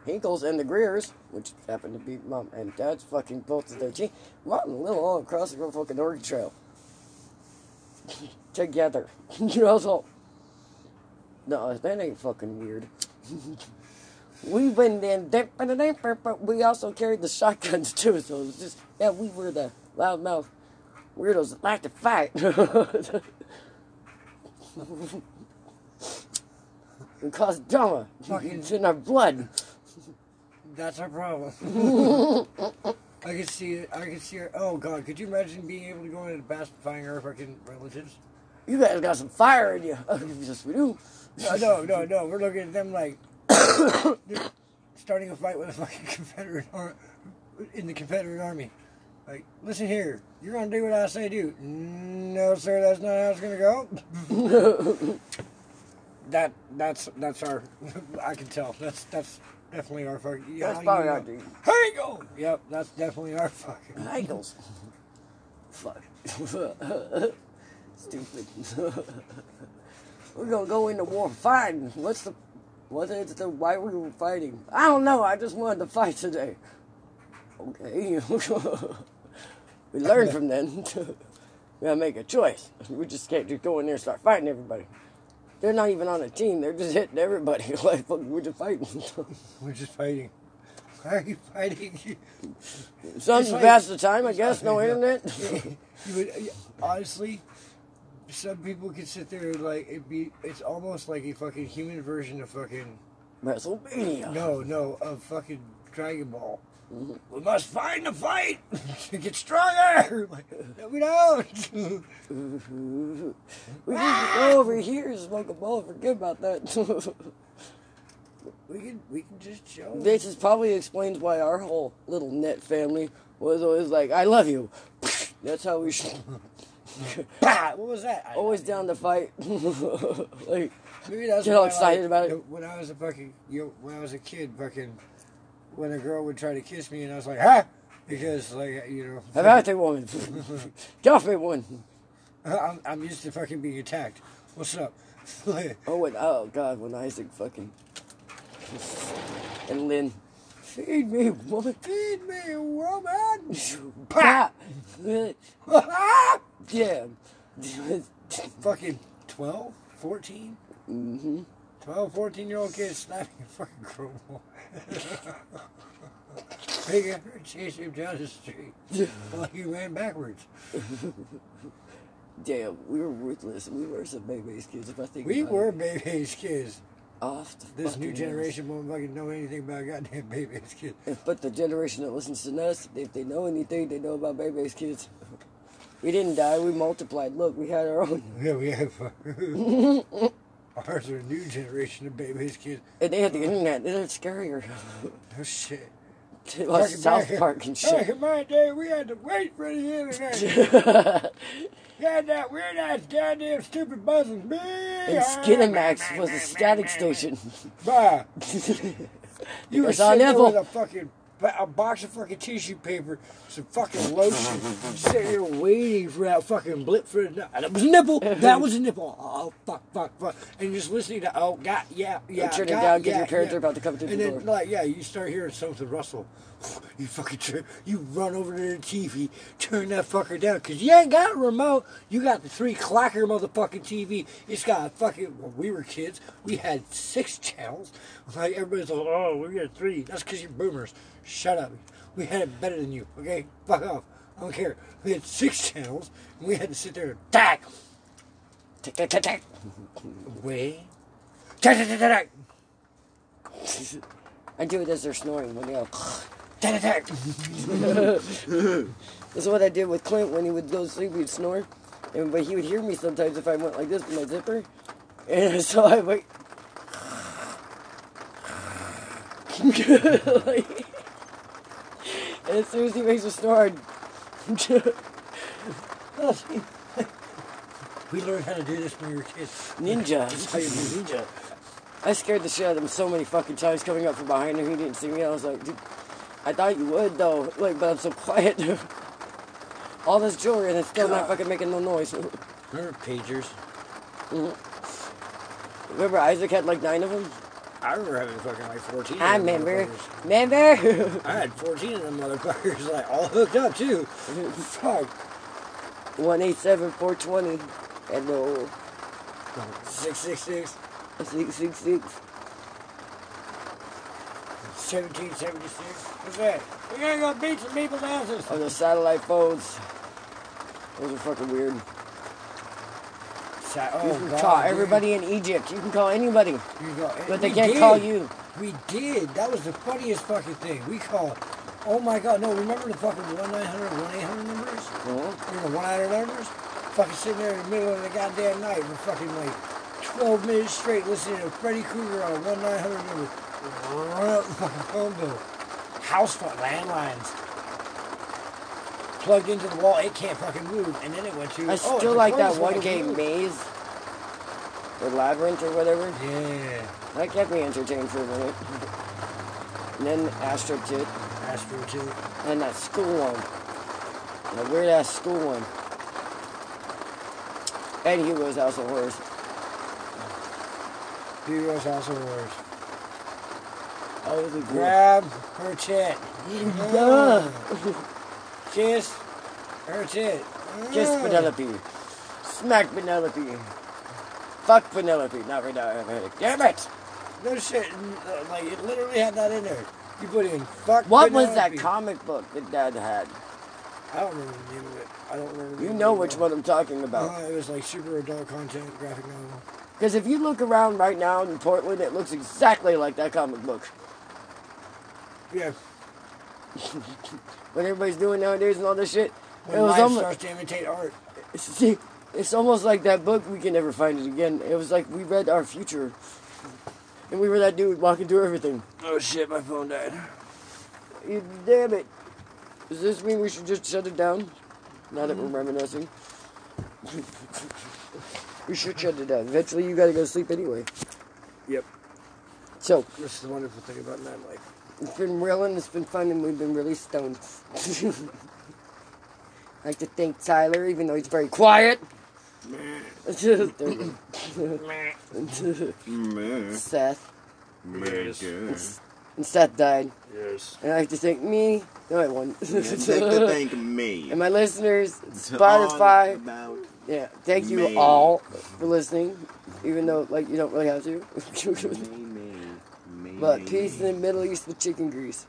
Hinkles and the Greers, which happened to be mom and dad's fucking both of their team, rotting a little all across the fucking Oregon Trail. Together. you know, so. No, that ain't fucking weird. we went in, but we also carried the shotguns too, so it was just, yeah, we were the loudmouth weirdos that like to fight. and cause drama. Fucking- It's in our blood. That's our problem. I could see it. I could see it. Oh God, could you imagine being able to go into the past and finding our fucking relatives? You guys got some fire in you. yes, we do. No, no, no, no. We're looking at them like starting a fight with a fucking Confederate ar- in the Confederate Army. Like, listen here, you're gonna do what I say do. No, sir, that's not how it's gonna go. that that's that's our. I can tell. That's that's definitely our fucking. yeah, That's probably our dude. Here you go. Yep, that's definitely our fucking. Ankles. Fuck. Stupid. We're gonna go into war fighting. What's the what is the why were we fighting? I don't know, I just wanted to fight today. Okay. we learned from then. we gotta make a choice. We just can't just go in there and start fighting everybody. They're not even on a team, they're just hitting everybody. like we're just fighting. We're just fighting. Why are you fighting? Something like- pass the time, I guess, no internet. you would honestly. Some people could sit there and like it be. It's almost like a fucking human version of fucking. WrestleMania. No, no, of fucking Dragon Ball. Mm-hmm. We must find the fight to get stronger. Like, no, we don't. We can go over here and smoke a ball. Forget about that. we can we can just chill. this is probably explains why our whole little net family was always like, "I love you." That's how we should. Bah, what was that? I- always down to fight. like, Maybe that's Get all why, excited like, about it. When I was a fucking, you know, when I was a kid, fucking, when a girl would try to kiss me, and I was like, "Huh," because like you know, have at the woman. Get off me, one. I'm, I'm used to fucking being attacked. What's up? Oh, when, oh God, when Isaac fucking and Lynn, feed me, woman. Feed me, woman. Yeah. fucking 12, 14? mm-hmm. 12, 14 year old kid slapping a fucking girl. Making her chase him down the street like he ran backwards. Damn, we were ruthless. We were some baby's kids. If I think We were it. baby's kids. off the This new generation won't fucking know anything about goddamn baby's kids. But the generation that listens to us, if they know anything, they know about baby's kids. We didn't die. We multiplied. Look, we had our own, Yeah, we have. Ours are a new generation of baby's kids. and they had the internet. It's scarier. Oh shit. like Back- South back- Park and shit. Back in my day, we had to wait for the internet. God, that weird ass goddamn stupid buzzing. and ah, Skinamax was a static station. Bah. You were on with a fucking a box of fucking tissue paper, some fucking lotion, sitting here waiting for that fucking blip for it. And it was a nipple. That was a nipple. Oh fuck, fuck, fuck. And just listening to oh god, yeah, yeah. turn it God, down yeah, your parents yeah. are about to come through and the then, door. Like yeah, you start hearing something rustle. You fucking turn, you run over to the TV, turn that fucker down, cause you ain't got a remote. You got the three clacker motherfucking TV. It's got a fucking. When we were kids, we had six channels. Like everybody's like, oh, we got three. That's cause you're boomers. Shut up. We had it better than you. Okay, fuck off. I don't care. We had six channels, and we had to sit there and tack Tick, tick, tick, tick. away. Tack, tack, tack, tack, I do it as they're snoring when they go. tack, tack, tack. This is what I did with Clint when he would go to sleep. He'd snore, and but he would hear me sometimes if I went like this with my zipper, and so I wait. like, and as soon as he makes a snore, I'd We learned how to do this when we were kids. ninja. That's how you do ninja. I scared the shit out of him so many fucking times coming up from behind him. He didn't see me. I was like, dude, I thought you would though. Like, but I'm so quiet. All this jewelry and it's still not fucking making no noise. Remember pagers? Mm-hmm. Remember Isaac had like nine of them? I remember having fucking like 14. I remember. Remember? I had 14 of them motherfuckers, like all hooked up too. Fuck. 187 420. Hello. 666, 666. 1776. What's that? We gotta go beat some people's asses. Oh, the satellite phones. Those are fucking weird. Sa- You oh, can God, call dude. everybody in Egypt. You can call anybody. Go- But they can't did. call you. We did. That was the funniest fucking thing. We called. Oh my god, no, remember the fucking 1 900, 1 800 numbers? You know, 1 800 numbers? Fucking sitting there in the middle of the goddamn night for fucking like 12 minutes straight listening to Freddy Krueger on 1 900 number. Run up the fucking phone bill. House phone, landlines. Plugged into the wall, it can't fucking move. And then it went to. I oh, still it's like that one game. Maze. Or Labyrinth or whatever. Yeah. That kept me entertained for a minute. And then Astro Kid. Astro 2. And that school one. That weird ass school one. And Hugo's House of Horrors. Heroes House of was a good Grab her tit. Duh. Kiss her tit. Kiss Mm. Penelope. Smack Penelope. Fuck Penelope. Not right now. I have a headache. Damn it! No shit. uh, Like, it literally had that in there. You put in fuck What was that comic book that Dad had? I don't remember the name of it. I don't remember. You know which one I'm talking about. Uh, it was like super adult content, graphic novel. Because if you look around right now in Portland, it looks exactly like that comic book. Yeah. What everybody's doing nowadays and all this shit. When it was life almost, starts to imitate art. see, it's almost like that book. We can never find it again. It was like we read our future, and we were that dude walking through everything. Oh shit, my phone died. You damn it! Does this mean we should just shut it down? Now that we're reminiscing, we should shut it down. Eventually, you gotta go to sleep anyway. Yep. So This is the wonderful thing about night life. It's been real and it's been fun, and we've been really stoned. I like to thank Tyler, even though he's very quiet. There you Man. go. Seth. Yes. And Seth died. Yes. And I like to thank me. No, I won. And take to thank me. and my listeners, Spotify. about Yeah, thank you Me. all for listening, even though like you don't really have to. but peace in the Middle East with chicken grease.